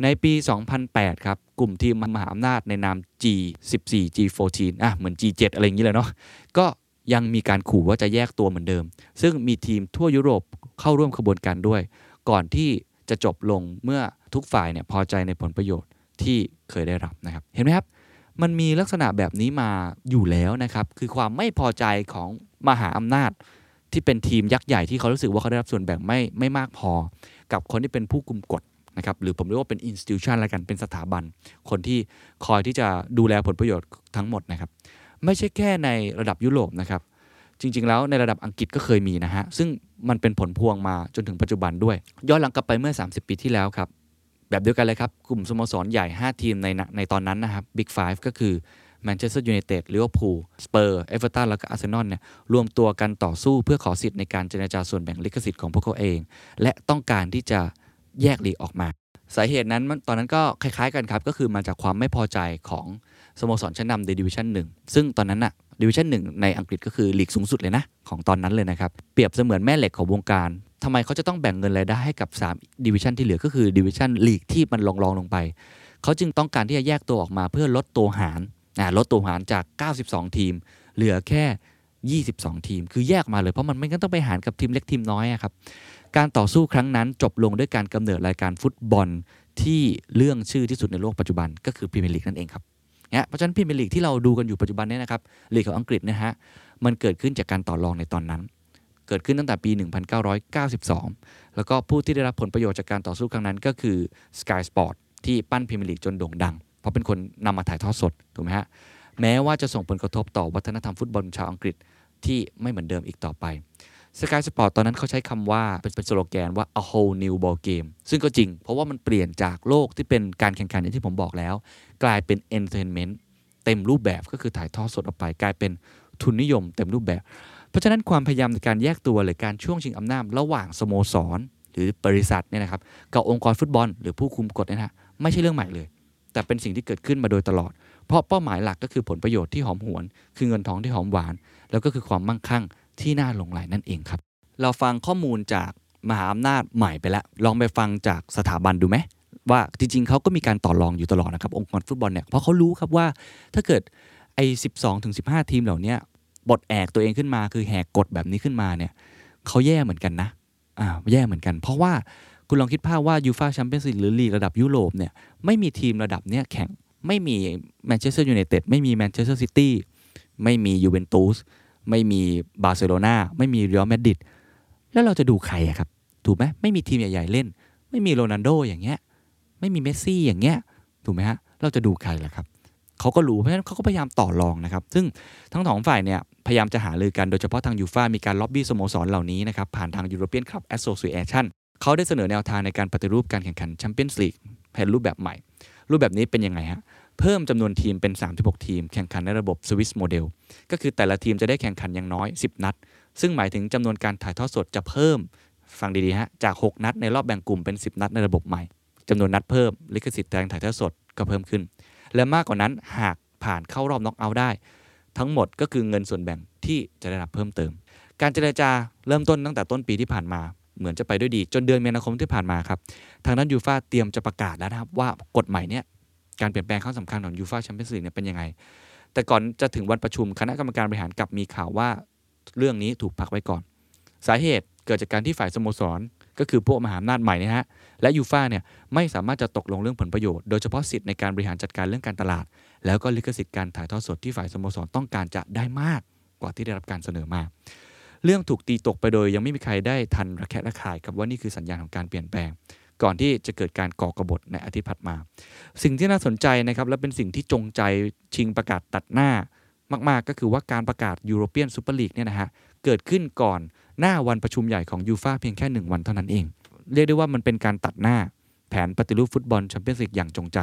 ในปี 2008 ครับ กลุ่มทีมมหาอำนาจในนาม G14 G14 อะเหมือน G7 อะไรอย่างนี้เลยเนาะก็ยังมีการขู่ว่าจะแยกตัวเหมือนเดิม ซึ่งมีทีมทั่วยุโรปเข้าร่วมขบวนการด้วย ก่อนที่จะจบลงเมื่อทุกฝ่ายเนี่ยพอใจในผลประโยชน์ที่เคยได้รับนะครับ เห็นไหมครับ มันมีลักษณะแบบนี้มาอยู่แล้วนะครับ คือความไม่พอใจของมหาอำนาจ ที่เป็นทีมยักษ์ใหญ่ที่เขารู้สึกว่าเขาได้รับส่วนแบ่งไม่ไม่มากพอ กับคนที่เป็นผู้กุมกฎ นะครับหรือผมเรียกว่าเป็น institution ละกันเป็นสถาบัน คนที่คอยที่จะดูแลผลประโยชน์ทั้งหมดนะครับไม่ใช่แค่ในระดับยุโรปนะครับจริง ๆ แล้วในระดับอังกฤษก็เคยมีนะฮะ ซึ่งมันเป็นผลพวงมาจนถึงปัจจุบันด้วย ย้อนหลังกลับไปเมื่อ 30 ปีที่แล้วครับ แบบเดียวกันเลยครับ กลุ่มสโมสรใหญ่ 5 ทีมในในตอนนั้นนะครับ Big Five ก็คือแมนเชสเตอร์ยูไนเต็ดลิเวอร์พูลสเปอร์เอเวอร์ตันแล้วก็อาร์เซนอลเนี่ยรวมตัวกันต่อสู้เพื่อขอสิทธิ์ในการเจรจาส่วนแบ่งลิขสิทธิ์ของพวกเขาเอง และต้องการที่จะ แยกลีกออกมา สาเหตุนั้นตอนนั้นก็คล้ายๆกันครับ ก็คือมาจากความไม่พอใจของสโมสรชั้นนำในดิวิชั่นหนึ่งซึ่งตอนนั้นอะดิวิชั่นหนึ่งในอังกฤษก็คือลีกสูงสุดเลยนะ ของตอนนั้นเลยนะครับ เปรียบเสมือนแม่เหล็กของวงการทำไมเขาจะต้องแบ่งเงินรายได้ให้กับ3ดิวิชั่นที่เหลือก็คือดิวิชั่นลีกที่มันรองๆลงไป เขาจึงต้องการที่จะแยกตัวออกมาเพื่อลดตัวหารลดตัวหารจาก 92 ทีม เหลือแค่ 22 ทีม คือแยกมาเลย เพราะมันไม่ต้องไปหารกับทีมเล็กทีมน้อยครับ การต่อสู้ครั้งนั้นจบลงด้วยการกำเนิดรายการฟุตบอลที่เรื่องชื่อที่สุดในโลกปัจจุบันก็คือพรีเมียร์ลีกนั่นเองครับเนี่ยเพราะฉะนั้นพรีเมียร์ลีกที่เราดูกันอยู่ปัจจุบันนี้นะครับลีกของอังกฤษนะฮะมันเกิดขึ้นจากการต่อรองในตอนนั้น เกิดขึ้นตั้งแต่ปี 1992 แล้วก็ผู้ที่ได้รับผลประโยชน์จากการต่อสู้ครั้งนั้นก็คือ Sky Sport ที่ปั้นพรีเมียร์ลีกจนโด่งดัง เพราะเป็นคนนำมาถ่ายทอดสดถูกไหมฮะ แม้ว่าจะส่งผลกระทบต่อวัฒนธรรมฟุตบอลชาวอังกฤษที่ไม่เหมือนเดิมอีกต่อไป Sky Sport ตตอนนั้นเขาใช้คำว่าเป็นเป็นสโลแกนว่า a whole new ball game ซึ่งก็จริง เพราะว่ามันเปลี่ยนจากโลกที่เป็นการแข่งขันอย่างที่ผมบอกแล้ว กลายเป็น entertainment เต็มรูปแบบก็คือถ่ายทอดสดออกไป กลายเป็นทุนนิยมเต็มรูปแบบ เพราะฉะนั้นความพยายามในการแยกตัวหรือการช่วงชิงอำนาจระหว่างสโมสร หรือบริษัทเนี่ยนะครับกับองค์กรฟุตบอล หรือผู้คุมกฎเนี่ยนะไม่ใช่เรื่องใหม่เลย แต่เป็นสิ่งที่เกิดขึ้นมาโดยตลอด เพราะเป้าหมายหลักก็คือผลประโยชน์ที่หอมหวน คือเงินทองที่หอมหวาน แล้วก็คือความมั่งคั่งที่น่าหลงไหลนั่นเองครับ เราฟังข้อมูลจากมหาอำนาจใหม่ไปแล้ว ลองไปฟังจากสถาบันดูไหมว่าจริงๆเขาก็มีการต่อรองอยู่ตลอดนะครับองค์กรฟุตบอลเนี่ยเพราะเขารู้ครับว่าถ้าเกิดไอ้สิบสองถึงสิบห้าทีมเหล่านี้บทแอกตัวเองขึ้นมาคือแหกกฎแบบนี้ขึ้นมาเนี่ยเขาแย่เหมือนกันนะอ่าแย่เหมือนกัน เพราะว่าคุณลองคิดภาพว่ายูฟาแชมเปี้ยนส์ลีกหรือลีกระดับยุโรปเนี่ยไม่มีทีมระดับเนี้ยแข่ง ไม่มีแมนเชสเตอร์ยูไนเต็ดไม่มีแมนเชสเตอร์ซิตี้ไม่มียูเวนตุสไม่มีบาร์เซโลนาไม่มีเรอัลมาดริดแล้วเราจะดูใครครับ ถูกไหมไม่มีทีมใหญ่ ๆ เล่น ไม่มีโรนัลโดอย่างเงี้ย ไม่มีเมสซี่อย่างเงี้ย ถูกไหมฮะ เราจะดูใครล่ะครับ เขาก็รู้ เพราะฉะนั้นเขาก็พยายามต่อรองนะครับ ซึ่งทั้งสองฝ่ายเนี่ย พยายามจะหารือกัน โดยเฉพาะทางยูฟ่ามีการล็อบบี้สโมสรเหล่านี้นะครับ ผ่านทาง European Club Association เขาได้เสนอแนวทางในการปฏิรูปการแข่งขันแชมเปี้ยนส์ลีกแผนรูปแบบใหม่ รูปแบบนี้เป็นยังไงฮะเพิ่มจำนวนทีมเป็น 36 ทีม แข่งขันในระบบ Swiss model ก็คือแต่ละทีมจะได้แข่งขันอย่างน้อย 10 นัด ซึ่งหมายถึงจำนวนการถ่ายทอดสดจะเพิ่มฟังดีๆฮะจาก 6 นัดในรอบแบ่งกลุ่มเป็น 10 นัดในระบบใหม่จำนวนนัดเพิ่มลิขสิทธิ์การถ่ายทอดสดก็เพิ่มขึ้น และมากกว่านั้นหากผ่านเข้ารอบน็อกเอาท์ได้ ทั้งหมดก็คือเงินส่วนแบ่งที่จะได้รับเพิ่มเติม การเจรจาเริ่มต้นตั้งแต่ต้นปีที่ผ่านมา เหมือนจะไปด้วยดี จนเดือนมีนาคมที่ผ่านมาครับ ทางด้านยูฟาเตรียมจะประกาศแล้วนะครับว่ากฎใหม่เนี้ยการเปลี่ยนแปลงครั้งสำคัญของยูฟาแชมเปี้ยนส์ลีกเนี่ยเป็นยังไง แต่ก่อนจะถึงวันประชุมคณะกรรมการบริหารกลับมีข่าวว่าเรื่องนี้ถูกพักไว้ก่อน สาเหตุเกิดจากการที่ฝ่ายสโมสร ก็คือพวกมหาอำนาจใหม่นะฮะและยูฟาเนี่ยไม่สามารถจะตกลงเรื่องผลประโยชน์โดยเฉพาะสิทธิ์ในการบริหารจัดการเรื่องการตลาด แล้วก็ลิขสิทธิ์การถ่ายทอดสดที่ฝ่ายสโมสรต้องการจะได้มากกว่าที่ได้รับการเสนอมา เรื่องถูกตีตกไปโดย ยังไม่มีใครได้ทันระแคะระคายครับว่านี่คือสัญญาณของการเปลี่ยนแปลง ก่อนที่จะเกิดการก่อกบฏในอาทิตย์ถัดมา สิ่งที่น่าสนใจนะครับและเป็นสิ่งที่จงใจชิงประกาศตัดหน้ามากๆ ก็คือว่าการประกาศยูโรเปียนซูเปอร์ลีกเนี่ยนะฮะเกิดขึ้นก่อนหน้าวันประชุมใหญ่ของยูฟาเพียงแค่ 1 วันเท่านั้นเอง เรียกได้ว่ามันเป็นการตัดหน้าแผนปฏิรูปฟุตบอลแชมเปี้ยนส์ลีกอย่างจงใจ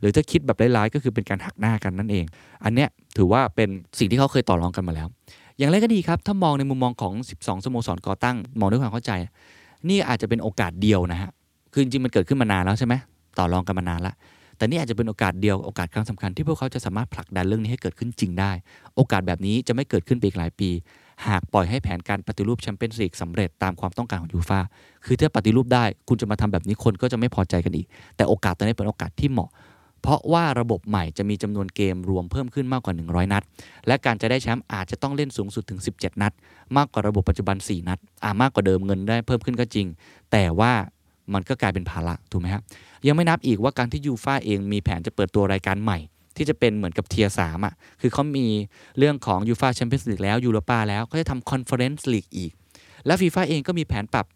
หรือถ้าคิดแบบร้ายๆก็คือเป็นการหักหน้ากันนั่นเอง อันเนี้ยถือว่าเป็นสิ่งที่เขาเคยต่อรองกันมาแล้ว อย่างไรก็ดีครับ ถ้ามองในมุมมองของ 12 สโมสรก่อตั้ง มองด้วยความเข้าใจ นี่อาจจะเป็นโอกาสเดียวนะฮะ คือจริงมันเกิดขึ้นมานานแล้วใช่ไหมต่อรองกันมานานละ แต่นี่อาจจะเป็นโอกาสเดียว โอกาสครั้งสำคัญที่พวกเขาจะสามารถผลักดันเรื่องนี้ให้เกิดขึ้นจริงได้ โอกาสแบบนี้จะไม่เกิดขึ้นไปอีกหลายปี หากปล่อยให้แผนการปฏิรูปแชมเปี้ยนส์ลีกสำเร็จตามความต้องการของยูฟาคือถ้าปฏิรูปได้ คุณจะมาทำแบบนี้คนก็จะไม่พอใจกันอีก แต่โอกาสตอนนี้เป็นโอกาสที่เหมาะ เพราะว่าระบบใหม่จะมีจำนวนเกมรวมเพิ่มขึ้นมากกว่า 100 นัด และการจะได้แชมป์อาจจะต้องเล่นสูงสุดถึง 17 นัด มากกว่าระบบปัจจุบัน 4 นัดอ่ามากกว่าเดิมเงินได้เพิ่มขึ้นก็จริง แต่ว่ามันก็กลายเป็นภาระถูกไหมครับยังไม่นับอีกว่าการที่ยูฟาเองมีแผนจะเปิดตัวรายการใหม่ ที่จะเป็นเหมือนกับ tier สามอะคือเขามีเรื่องของยูฟาแชมเปี้ยนส์ลีกแล้วยูโรปาแล้วก็จะทำคอนเฟอเรนซ์ลีกอีกและฟีฟ่าเองก็มีแผนปรับ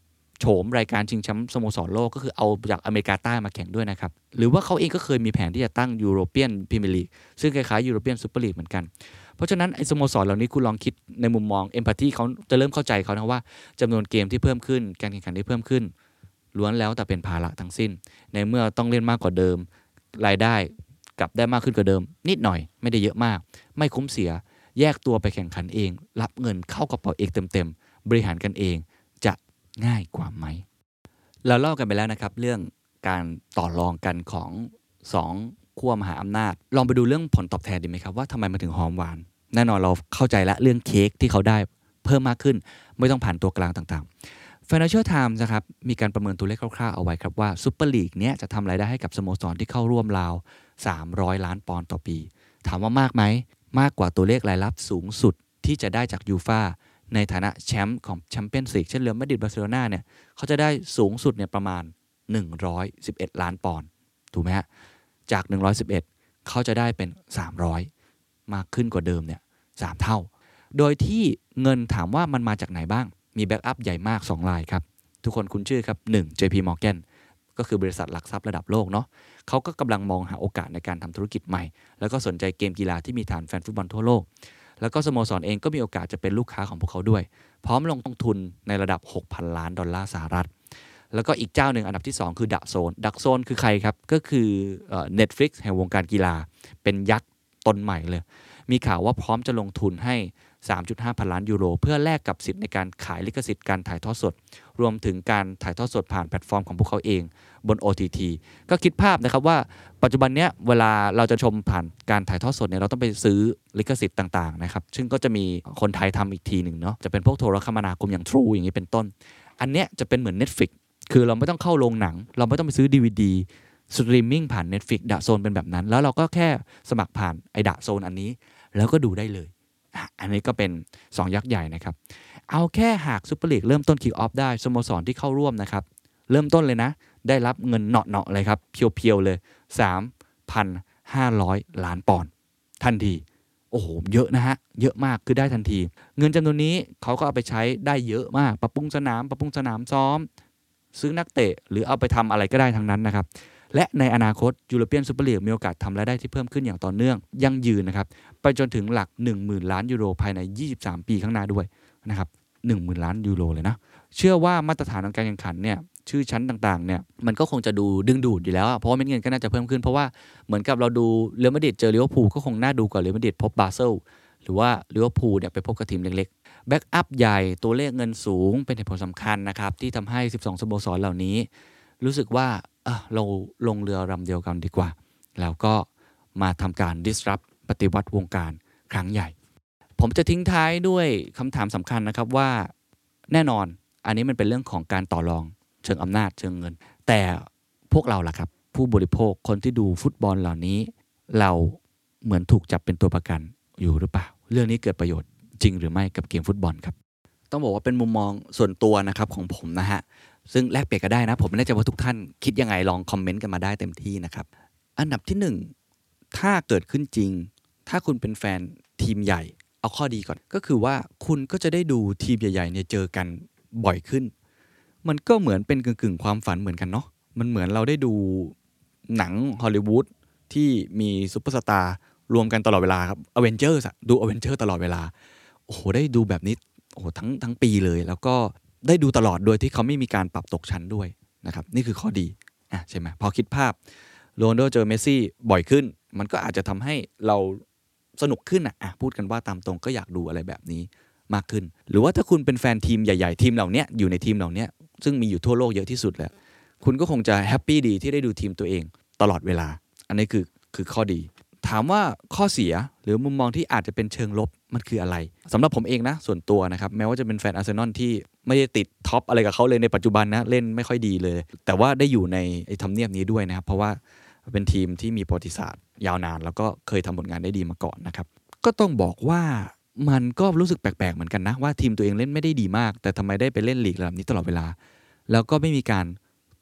โฉมรายการชิงแชมป์สโมสรโลกก็คือเอาจากอเมริกาใต้มาแข่งด้วยนะครับ หรือว่าเขาเองก็เคยมีแผนที่จะตั้งยูโรเปียนพรีเมียร์ลีกซึ่งคล้ายๆยูโรเปียนซูเปอร์ลีกเหมือนกัน เพราะฉะนั้นไอ้สโมสรเหล่านี้คุณลองคิดในมุมมอง empathy เขาจะเริ่มเข้าใจเขานะว่าจำนวนเกมที่เพิ่มขึ้น การแข่งขันที่เพิ่มขึ้น ล้วนแล้วแต่เป็นภาระทั้งสิ้น ในเมื่อต้องเล่นมากกว่าเดิม รายได้กลับได้มากขึ้นกว่าเดิม นิดหน่อยไม่ได้เยอะมาก ไม่คุ้มเสียแยกตัวไปแข่งขันเอง รับเงินเข้ากระเป๋าเองเต็มๆบริหารกันเอง ง่ายกว่าไหม เราเล่ากันไปแล้วนะครับ เรื่องการต่อรองกันของ2ขั้วมหาอำนาจ ลองไปดูเรื่องผลตอบแทนดีไหมครับว่าทำไมมันถึงหอมหวาน แน่นอนเราเข้าใจละเรื่องเค้กที่เขาได้เพิ่มมากขึ้น ไม่ต้องผ่านตัวกลางต่างๆ Financial Times นะครับมีการประเมินตัวเลขคร่าวๆเอาไว้ครับว่าซูเปอร์ลีกเนี้ยจะทำรายได้ให้กับสโมสรที่เข้าร่วมราว 300 ล้านปอนด์ต่อปี ถามว่ามากไหมมากกว่าตัวเลขรายรับสูงสุดที่จะได้จากยูฟา ในฐานะแชมป์ของแชมเปี้ยนส์ลีกเช่นเรอัลมาดริดบาร์เซโลนาเนี่ยเขาจะได้สูงสุดเนี่ยประมาณ 111 ล้านปอนด์ถูกไหมฮะจาก 111 เขาจะได้เป็น 300 มากขึ้นกว่าเดิมเนี่ยสามเท่า โดยที่เงินถามว่ามันมาจากไหนบ้าง มี backup ใหญ่มาก2รายครับ ทุกคนคุ้นชื่อครับ 1. JP Morgan ก็คือบริษัทหลักทรัพย์ระดับโลกเนาะเขาก็กำลังมองหาโอกาสในการทำธุรกิจใหม่ แล้วก็สนใจเกมกีฬาที่มีฐานแฟนฟุตบอลทั่วโลก แล้วก็สโมสรเองก็มีโอกาสจะเป็นลูกค้าของพวกเขาด้วย พร้อมลงทุนในระดับ 6,000 ล้านดอลลาร์สหรัฐ แล้วก็อีกเจ้าหนึ่งอันดับที่ 2 คือ DAZN DAZN คือใครครับ ก็คือ Netflix แห่งวงการกีฬา เป็นยักษ์ตนใหม่เลย มีข่าวว่าพร้อมจะลงทุนให้ 3.5 พันล้านยูโร เพื่อแลกกับสิทธิ์ในการขายลิขสิทธิ์การถ่ายทอดสด รวมถึงการถ่ายทอดสดผ่านแพลตฟอร์มของพวกเขาเองบน OTT ก็คิดภาพนะครับว่าปัจจุบันเนี้ยเวลาเราจะชมผ่านการถ่ายทอดสดเนี่ยเราต้องไปซื้อลิขสิทธิ์ต่างๆนะครับซึ่งก็จะมีคนไทยทำอีกทีหนึ่งเนาะจะเป็นพวกโทรคมนาคมอย่าง True อย่างนี้เป็นต้น อันเนี้ยจะเป็นเหมือน Netflix คือเราไม่ต้องเข้าโรงหนัง เราไม่ต้องไปซื้อ DVD สตรีมมิ่งผ่าน Netflix DAZN เป็นแบบนั้น แล้วเราก็แค่สมัครผ่านไอ DAZN อันนี้ แล้วก็ดูได้เลย อันนี้ก็เป็น 2 ยักษ์ใหญ่นะครับ เอาแค่หากซูเปอร์ลีกเริ่มต้น kick off ได้สโมสรที่เข้าร่วมนะครับ เริ่มต้นเลยนะ ได้รับเงินเน้นๆเลยครับ pure ๆเลย 3,500 ล้านปอนด์ทันที โอ้โห เยอะนะฮะ เยอะมากคือได้ทันที เงินจำนวนนี้เขาก็เอาไปใช้ได้เยอะมาก ปรับปรุงสนาม ปรับปรุงสนามซ้อม ซื้อนักเตะ หรือเอาไปทำอะไรก็ได้ทั้งนั้นนะครับ และในอนาคตยูโรเปียนซูเปอร์ลีกมีโอกาสทำรายได้ที่เพิ่มขึ้นอย่างต่อเนื่อง ยั่งยืนนะครับ ไปจนถึงหลัก 10,000 ล้านยูโรภายใน 23 ปีข้างหน้าด้วยนะครับ10,000 ล้านยูโรเลยนะ เชื่อว่ามาตรฐานของการแข่งขันเนี่ยชื่อชั้นต่างๆเนี่ยมันก็คงจะดูดึงดูดอยู่แล้ว เพราะว่าเม็ดเงินก็น่าจะเพิ่มขึ้นเพราะว่าเหมือนกับเราดูเรอัลมาดริดเจอลิเวอร์พูลก็คงน่าดูกว่าเรอัลมาดริดพบบาเซลหรือว่าลิเวอร์พูลเนี่ยไปพบกับทีมเล็กๆ backup ใหญ่ตัวเลขเงินสูงเป็นเหตุผลสำคัญนะครับที่ทำให้ 12 สโมสรเหล่านี้ รู้สึกว่า เราลงเรือลำเดียวกันดีกว่า แล้วก็มาทำการ disrupt ปฏิวัติวงการครั้งใหญ่ ผมจะทิ้งท้ายด้วยคำถามสำคัญนะครับว่าแน่นอนอันนี้มันเป็นเรื่องของการต่อรองเชิงอำนาจเชิงเงิน แต่พวกเราล่ะครับ ผู้บริโภคคนที่ดูฟุตบอลเหล่านี้ เราเหมือนถูกจับเป็นตัวประกันอยู่หรือเปล่า เรื่องนี้เกิดประโยชน์จริงหรือไม่กับเกมฟุตบอลครับ ต้องบอกว่าเป็นมุมมองส่วนตัวนะครับของผมนะฮะ ซึ่งแลกเปลี่ยนกันได้นะ ผมไม่แน่ใจว่าทุกท่านคิดยังไงลอง comment กันมาได้เต็มที่นะครับ อันดับที่ 1 ถ้าเกิดขึ้นจริง ถ้าคุณเป็นแฟนทีมใหญ่ เอาข้อดีก่อน ก็คือว่าคุณก็จะได้ดูทีมใหญ่ๆเนี่ยเจอกันบ่อยขึ้น มันก็เหมือนเป็นกึ่งๆ ความฝันเหมือนกันเนาะ มันเหมือนเราได้ดูหนังฮอลลีวูดที่มีซุปเปอร์สตาร์รวมกันตลอดเวลาครับอเวนเจอร์สดูอเวนเจอร์ตลอดเวลา โอ้โห ได้ดูแบบนี้ โอ้โห ทั้งทั้งปีเลย แล้วก็ ได้ดูตลอดโดยที่เขาไม่มีการปรับตกชั้นด้วยนะครับนี่คือข้อดีอะใช่ไหมพอคิดภาพโรนโดเจอเมสซี่บ่อยขึ้น มันก็อาจจะทำให้เราสนุกขึ้นอะพูดกันว่าตามตรงก็อยากดูอะไรแบบนี้มากขึ้น หรือว่าถ้าคุณเป็นแฟนทีมใหญ่ ๆ ทีมเหล่านี้อยู่ในทีมเหล่านี้ซึ่งมีอยู่ทั่วโลกเยอะที่สุดแล้ว คุณก็คงจะแฮปปี้ดีที่ได้ดูทีมตัวเองตลอดเวลา อันนี้คือคือข้อดี ถามว่าข้อเสียหรือมุมมองที่อาจจะเป็นเชิงลบมันคืออะไรสำหรับผมเองนะส่วนตัวนะครับแม้ว่าจะเป็นแฟนอาร์เซนอลที่ ไม่ได้ติดท็อปอะไรกับเขาเลยในปัจจุบันนะเล่นไม่ค่อยดีเลย แต่ว่าได้อยู่ในไอ้ทำเนียบนี้ด้วยนะครับ เพราะว่าเป็นทีมที่มีประวัติศาสตร์ ยาวนาน แล้วก็เคยทำผลงานได้ดีมาก่อนนะครับ ก็ต้องบอกว่ามันก็รู้สึกแปลกๆเหมือนกันนะ ว่าทีมตัวเองเล่นไม่ได้ดีมาก แต่ทำไมได้ไปเล่นลีกระดับนี้ตลอดเวลา แล้วก็ไม่มีการ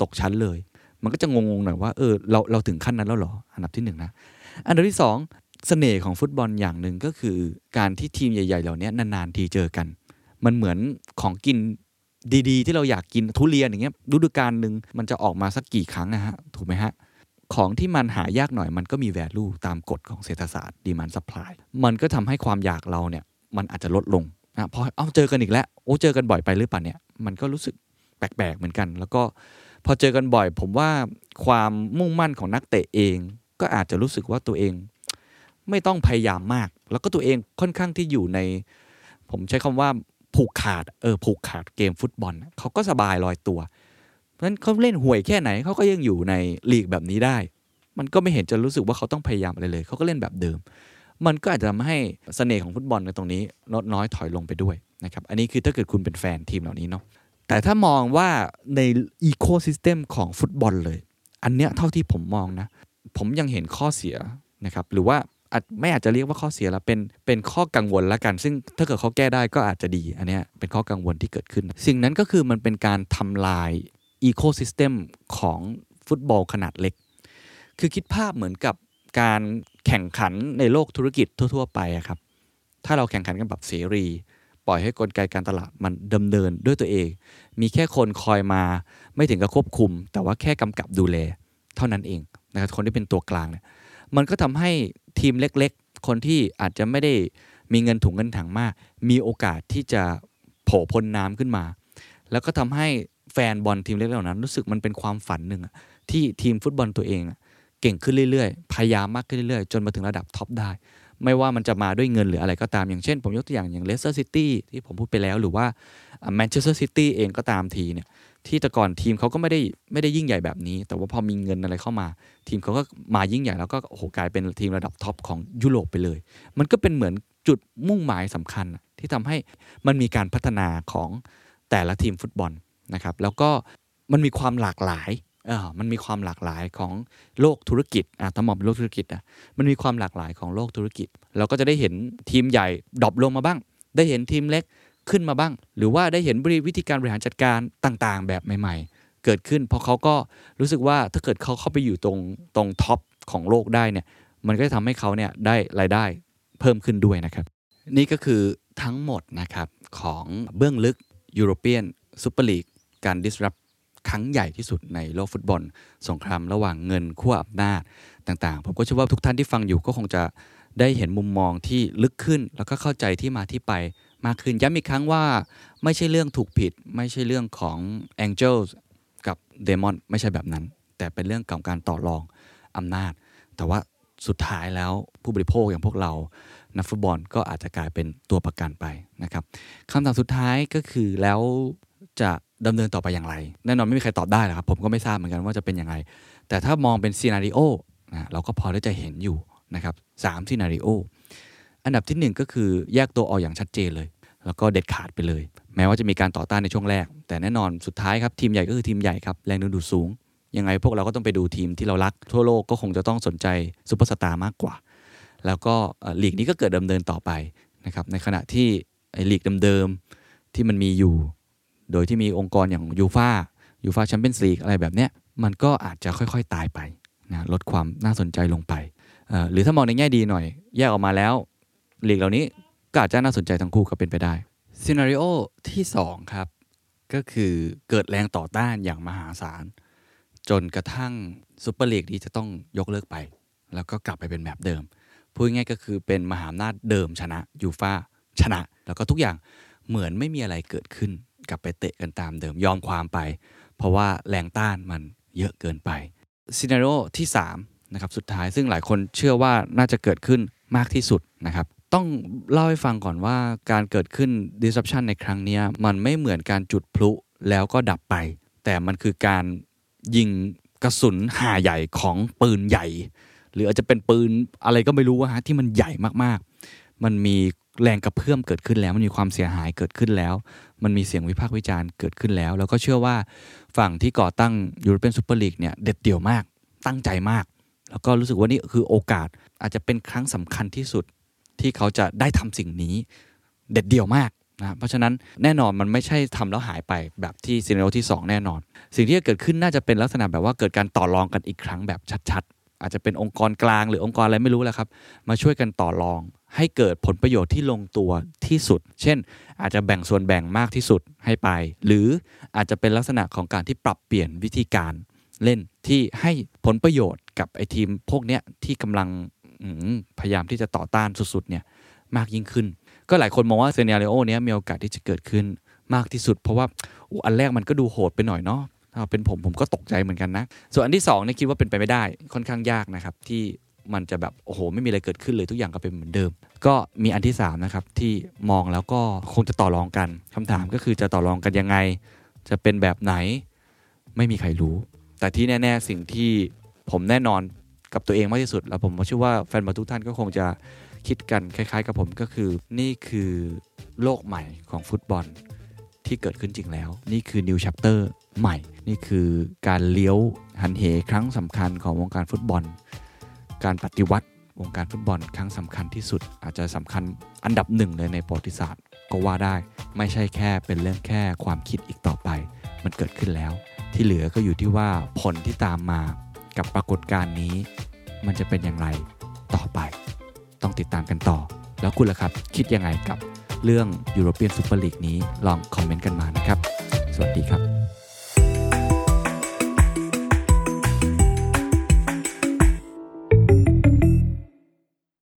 ตกชั้นเลย มันก็จะงงๆหน่อยว่าเออเราเราถึงขั้นนั้นแล้วหรออันดับที่1นนะอันดับที่2เสน่ห์ของฟุตบอลอย่างหนึ่งก็คือการที่ทีมใหญ่ ๆ เหล่านี้นาน ๆ ทีเจอกัน มันเหมือนของกินดีๆ ที่เราอยากกินทุเรียนอย่างเงี้ยฤดูกาลหนึ่งมันจะออกมาสักกี่ครั้งนะฮะถูกไหมฮะของที่มันหายากหน่อยมันก็มี value ตามกฎของเศรษฐศาสตร์ demand supply มันก็ทำให้ความอยากเราเนี่ยมันอาจจะลดลงนะพอเอาเจอกันอีกแล้วโอ้เจอกันบ่อยไปหรือเปล่าเนี่ยมันก็รู้สึกแปลกๆเหมือนกัน แล้วก็พอเจอกันบ่อย ผมว่าความมุ่งมั่นของนักเตะเอง ก็อาจจะรู้สึกว่าตัวเอง ไม่ต้องพยายามมาก แล้วก็ตัวเองค่อนข้างที่อยู่ใน ผมใช้คำว่า ผูกขาดเออผูกขาดเกมฟุตบอลเขาก็สบายลอยตัว เพราะฉะนั้นเขาเล่นห่วยแค่ไหนเขาก็ยังอยู่ในลีกแบบนี้ได้ มันก็ไม่เห็นจะรู้สึกว่าเขาต้องพยายามอะไรเลย เขาก็เล่นแบบเดิม มันก็อาจจะทำให้เสน่ห์ของฟุตบอลในตรงนี้ลดน้อยถอยลงไปด้วยนะครับอันนี้คือถ้าเกิดคุณเป็นแฟนทีมเหล่านี้เนาะแต่ถ้ามองว่าใน ecosystem ของฟุตบอลเลย อันเนี้ยเท่าที่ผมมองนะ ผมยังเห็นข้อเสียนะครับ หรือว่า อาจไม่อาจจะเรียกว่าข้อเสียแล้วเป็นเป็นข้อกังวลละกัน ซึ่งถ้าเกิดเขาแก้ได้ก็อาจจะดี อันนี้เป็นข้อกังวลที่เกิดขึ้น สิ่งนั้นก็คือมันเป็นการทำลาย ecosystem ของฟุตบอลขนาดเล็ก คือคิดภาพเหมือนกับการแข่งขันในโลกธุรกิจทั่ว ๆ ไปครับ ถ้าเราแข่งขันกันแบบเสรี ปล่อยให้กลไกการตลาดมันดำเนินด้วยตัวเอง มีแค่คนคอยมาไม่ถึงกับควบคุม แต่ว่าแค่กำกับดูแล เท่านั้นเองนะครับคนที่เป็นตัวกลางเนี่ยมันก็ทำให้ ทีมเล็กๆ คนที่อาจจะไม่ได้มีเงินถุงเงินถังมาก มีโอกาสที่จะโผล่พ้นน้ำขึ้นมา แล้วก็ทำให้แฟนบอลทีมเล็กเหล่านั้น รู้สึกมันเป็นความฝันหนึ่งที่ทีมฟุตบอลตัวเองเก่งขึ้นเรื่อยๆ พยายามมากขึ้นเรื่อยๆ จนมาถึงระดับ top ได้ ไม่ว่ามันจะมาด้วยเงินหรืออะไรก็ตามอย่างเช่น ผมยกตัวอย่างอย่างเลสเตอร์ซิตี้ที่ผมพูดไปแล้วหรือว่าแมนเชสเตอร์ซิตี้เองก็ตามทีเนี่ยที่แต่ก่อนทีมเขาก็ไม่ได้ไม่ได้ยิ่งใหญ่แบบนี้ แต่ว่าพอมีเงินอะไรเข้ามา ทีมเขาก็มายิ่งใหญ่แล้วก็โอ้โหกลายเป็นทีมระดับ top ของยุโรปไปเลย มันก็เป็นเหมือนจุดมุ่งหมายสำคัญ ที่ทำให้มันมีการพัฒนาของแต่ละทีมฟุตบอลนะครับแล้วก็มันมีความหลากหลาย เออมันมีความหลากหลายของโลกธุรกิจอะถ้ามองเป็นโลกธุรกิจนะมันมีความหลากหลายของโลกธุรกิจ เราก็จะได้เห็นทีมใหญ่ drop ลงมาบ้าง ได้เห็นทีมเล็กขึ้นมาบ้าง หรือว่าได้เห็นบริวิธีการบริหารจัดการต่างๆ แบบใหม่ ๆ เกิดขึ้น เพราะเขาก็รู้สึกว่าถ้าเกิดเขาเข้าไปอยู่ตรงตรง top ของโลกได้เนี่ยมันก็จะทำให้เขาเนี่ยได้รายได้เพิ่มขึ้นด้วยนะครับ นี่ก็คือทั้งหมดนะครับของเบื้องลึกยูโรเปียนซูเปอร์ลีกการ disrupt ครั้งใหญ่ที่สุดในโลกฟุตบอล สงครามระหว่างเงินขั้วอำนาจต่างๆ ผมก็เชื่อว่าทุกท่านที่ฟังอยู่ก็คงจะได้เห็นมุมมองที่ลึกขึ้น แล้วก็เข้าใจที่มาที่ไปมากขึ้นย้ำอีกครั้งว่าไม่ใช่เรื่องถูกผิด ไม่ใช่เรื่องของ Angels กับเดมอนไม่ใช่แบบนั้น แต่เป็นเรื่องของการต่อรองอำนาจ แต่ว่าสุดท้ายแล้วผู้บริโภคอย่างพวกเรา นักฟุตบอลก็อาจจะกลายเป็นตัวประกันไปนะครับคำถามสุดท้ายก็คือแล้วจะ ดำเนินต่อไปอย่างไร แน่นอนไม่มีใครตอบได้หรอกครับ ผมก็ไม่ทราบเหมือนกันว่าจะเป็นยังไง แต่ถ้ามองเป็นซีนารีโอนะเราก็พอที่จะเห็นอยู่นะครับสามซีนารีโออันดับที่หนึ่งก็คือแยกตัวออกอย่างชัดเจนเลย แล้วก็เด็ดขาดไปเลย แม้ว่าจะมีการต่อต้านในช่วงแรก แต่แน่นอนสุดท้ายครับทีมใหญ่ก็คือทีมใหญ่ครับแรงดึงดูดสูง ยังไงพวกเราก็ต้องไปดูทีมที่เรารัก ทั่วโลกก็คงจะต้องสนใจซูเปอร์สตาร์มากกว่า แล้วก็เอ่อลีกนี้ก็เกิดดำเนินต่อไปนะครับในขณะที่ไอ้ลีกเดิมๆที่มันมีอยู่ โดยที่มีองค์กรอย่างยูฟ่ายูฟ่าแชมเปี้ยนส์ลีกอะไรแบบเนี้ยมันก็อาจจะค่อยๆตายไปนะลดความน่าสนใจลงไป หรือถ้ามองในแง่ดีหน่อย แยกออกมาแล้วลีกเหล่านี้ก็อาจจะน่าสนใจทั้งคู่ก็เป็นไปได้ scenario ที่สองครับ ก็คือเกิดแรงต่อต้านอย่างมหาศาล จนกระทั่งซูเปอร์ลีกนี้จะต้องยกเลิกไป แล้วก็กลับไปเป็นแบบเดิม พูดง่ายๆก็คือเป็นมหาอำนาจเดิมชนะยูฟ่าชนะ แล้วก็ทุกอย่างเหมือนไม่มีอะไรเกิดขึ้น กลับไปเตะกันตามเดิมยอมความไป เพราะว่าแรงต้านมันเยอะเกินไป scenario ที่3นะครับสุดท้ายซึ่งหลายคนเชื่อว่าน่าจะเกิดขึ้นมากที่สุดนะครับต้องเล่าให้ฟังก่อนว่าการเกิดขึ้น disruption ในครั้งนี้มันไม่เหมือนการจุดพลุแล้วก็ดับไป แต่มันคือการยิงกระสุนห่าใหญ่ของปืนใหญ่ หรืออาจจะเป็นปืนอะไรก็ไม่รู้ว่าฮะที่มันใหญ่มากๆ มันมี แรงกระเพื่อมเกิดขึ้นแล้ว มันมีความเสียหายเกิดขึ้นแล้ว มันมีเสียงวิพากษ์วิจารณ์เกิดขึ้นแล้ว แล้วก็เชื่อว่าฝั่งที่ก่อตั้งยูโรเปียนซูเปอร์ลีกเนี่ยเด็ดเดี่ยวมากตั้งใจมาก แล้วก็รู้สึกว่านี่คือโอกาสอาจจะเป็นครั้งสำคัญที่สุดที่เขาจะได้ทำสิ่งนี้เด็ดเดี่ยวมากนะเพราะฉะนั้นแน่นอนมันไม่ใช่ทำแล้วหายไปแบบที่ซีเนโรที่ 2 แน่นอน สิ่งที่จะเกิดขึ้นน่าจะเป็นลักษณะแบบว่าเกิดการต่อรองกันอีกครั้งแบบชัดๆ อาจจะเป็นองค์กรกลางหรือองค์กรอะไรไม่รู้แหละครับ มาช่วยกันต่อรอง ให้เกิดผลประโยชน์ที่ลงตัวที่สุด เช่น อาจจะแบ่งส่วนแบ่งมากที่สุดให้ไป หรืออาจจะเป็นลักษณะของการที่ปรับเปลี่ยนวิธีการเล่นที่ให้ผลประโยชน์กับไอ้ทีมพวกเนี้ยที่กำลังพยายามที่จะต่อต้านสุดๆเนี่ยมากยิ่งขึ้น ก็หลายคนมองว่าเซเนเรโอเนี้ยมีโอกาสที่จะเกิดขึ้นมากที่สุด เพราะว่าอันแรกมันก็ดูโหดไปหน่อยเนาะถ้าเป็นผมผมก็ตกใจเหมือนกันนะ ส่วนอันที่สองเนี่ยคิดว่าเป็นไปไม่ได้ค่อนข้างยากนะครับที่ มันจะแบบโอ้โหไม่มีอะไรเกิดขึ้นเลยทุกอย่างก็เป็นเหมือนเดิม ก็มีอันที่สามนะครับที่มองแล้วก็คงจะต่อรองกันคำถามก็คือจะต่อรองกันยังไง จะเป็นแบบไหนไม่มีใครรู้ แต่ที่แน่ ๆ สิ่งที่ผมแน่นอนกับตัวเองมากที่สุด แล้วผมเชื่อว่าแฟนบอลทุกท่านก็คงจะคิดกันคล้าย ๆ กับผมก็คือ นี่คือโลกใหม่ของฟุตบอลที่เกิดขึ้นจริงแล้ว นี่คือ new chapter ใหม่ นี่คือการเลี้ยวหันเหครั้งสำคัญของวงการฟุตบอล การปฏิวัติวงการฟุตบอลครั้งสำคัญที่สุด อาจจะสำคัญอันดับหนึ่งเลยในประวัติศาสตร์ ก็ว่าได้ไม่ใช่แค่เป็นเรื่องแค่ความคิดอีกต่อไป มันเกิดขึ้นแล้ว ที่เหลือก็อยู่ที่ว่าผลที่ตามมากับปรากฏการณ์นี้ มันจะเป็นอย่างไรต่อไป ต้องติดตามกันต่อ แล้วคุณล่ะครับ คิดยังไงกับเรื่อง European Super League นี้ลองคอมเมนต์กันมานะครับ สวัสดีครับ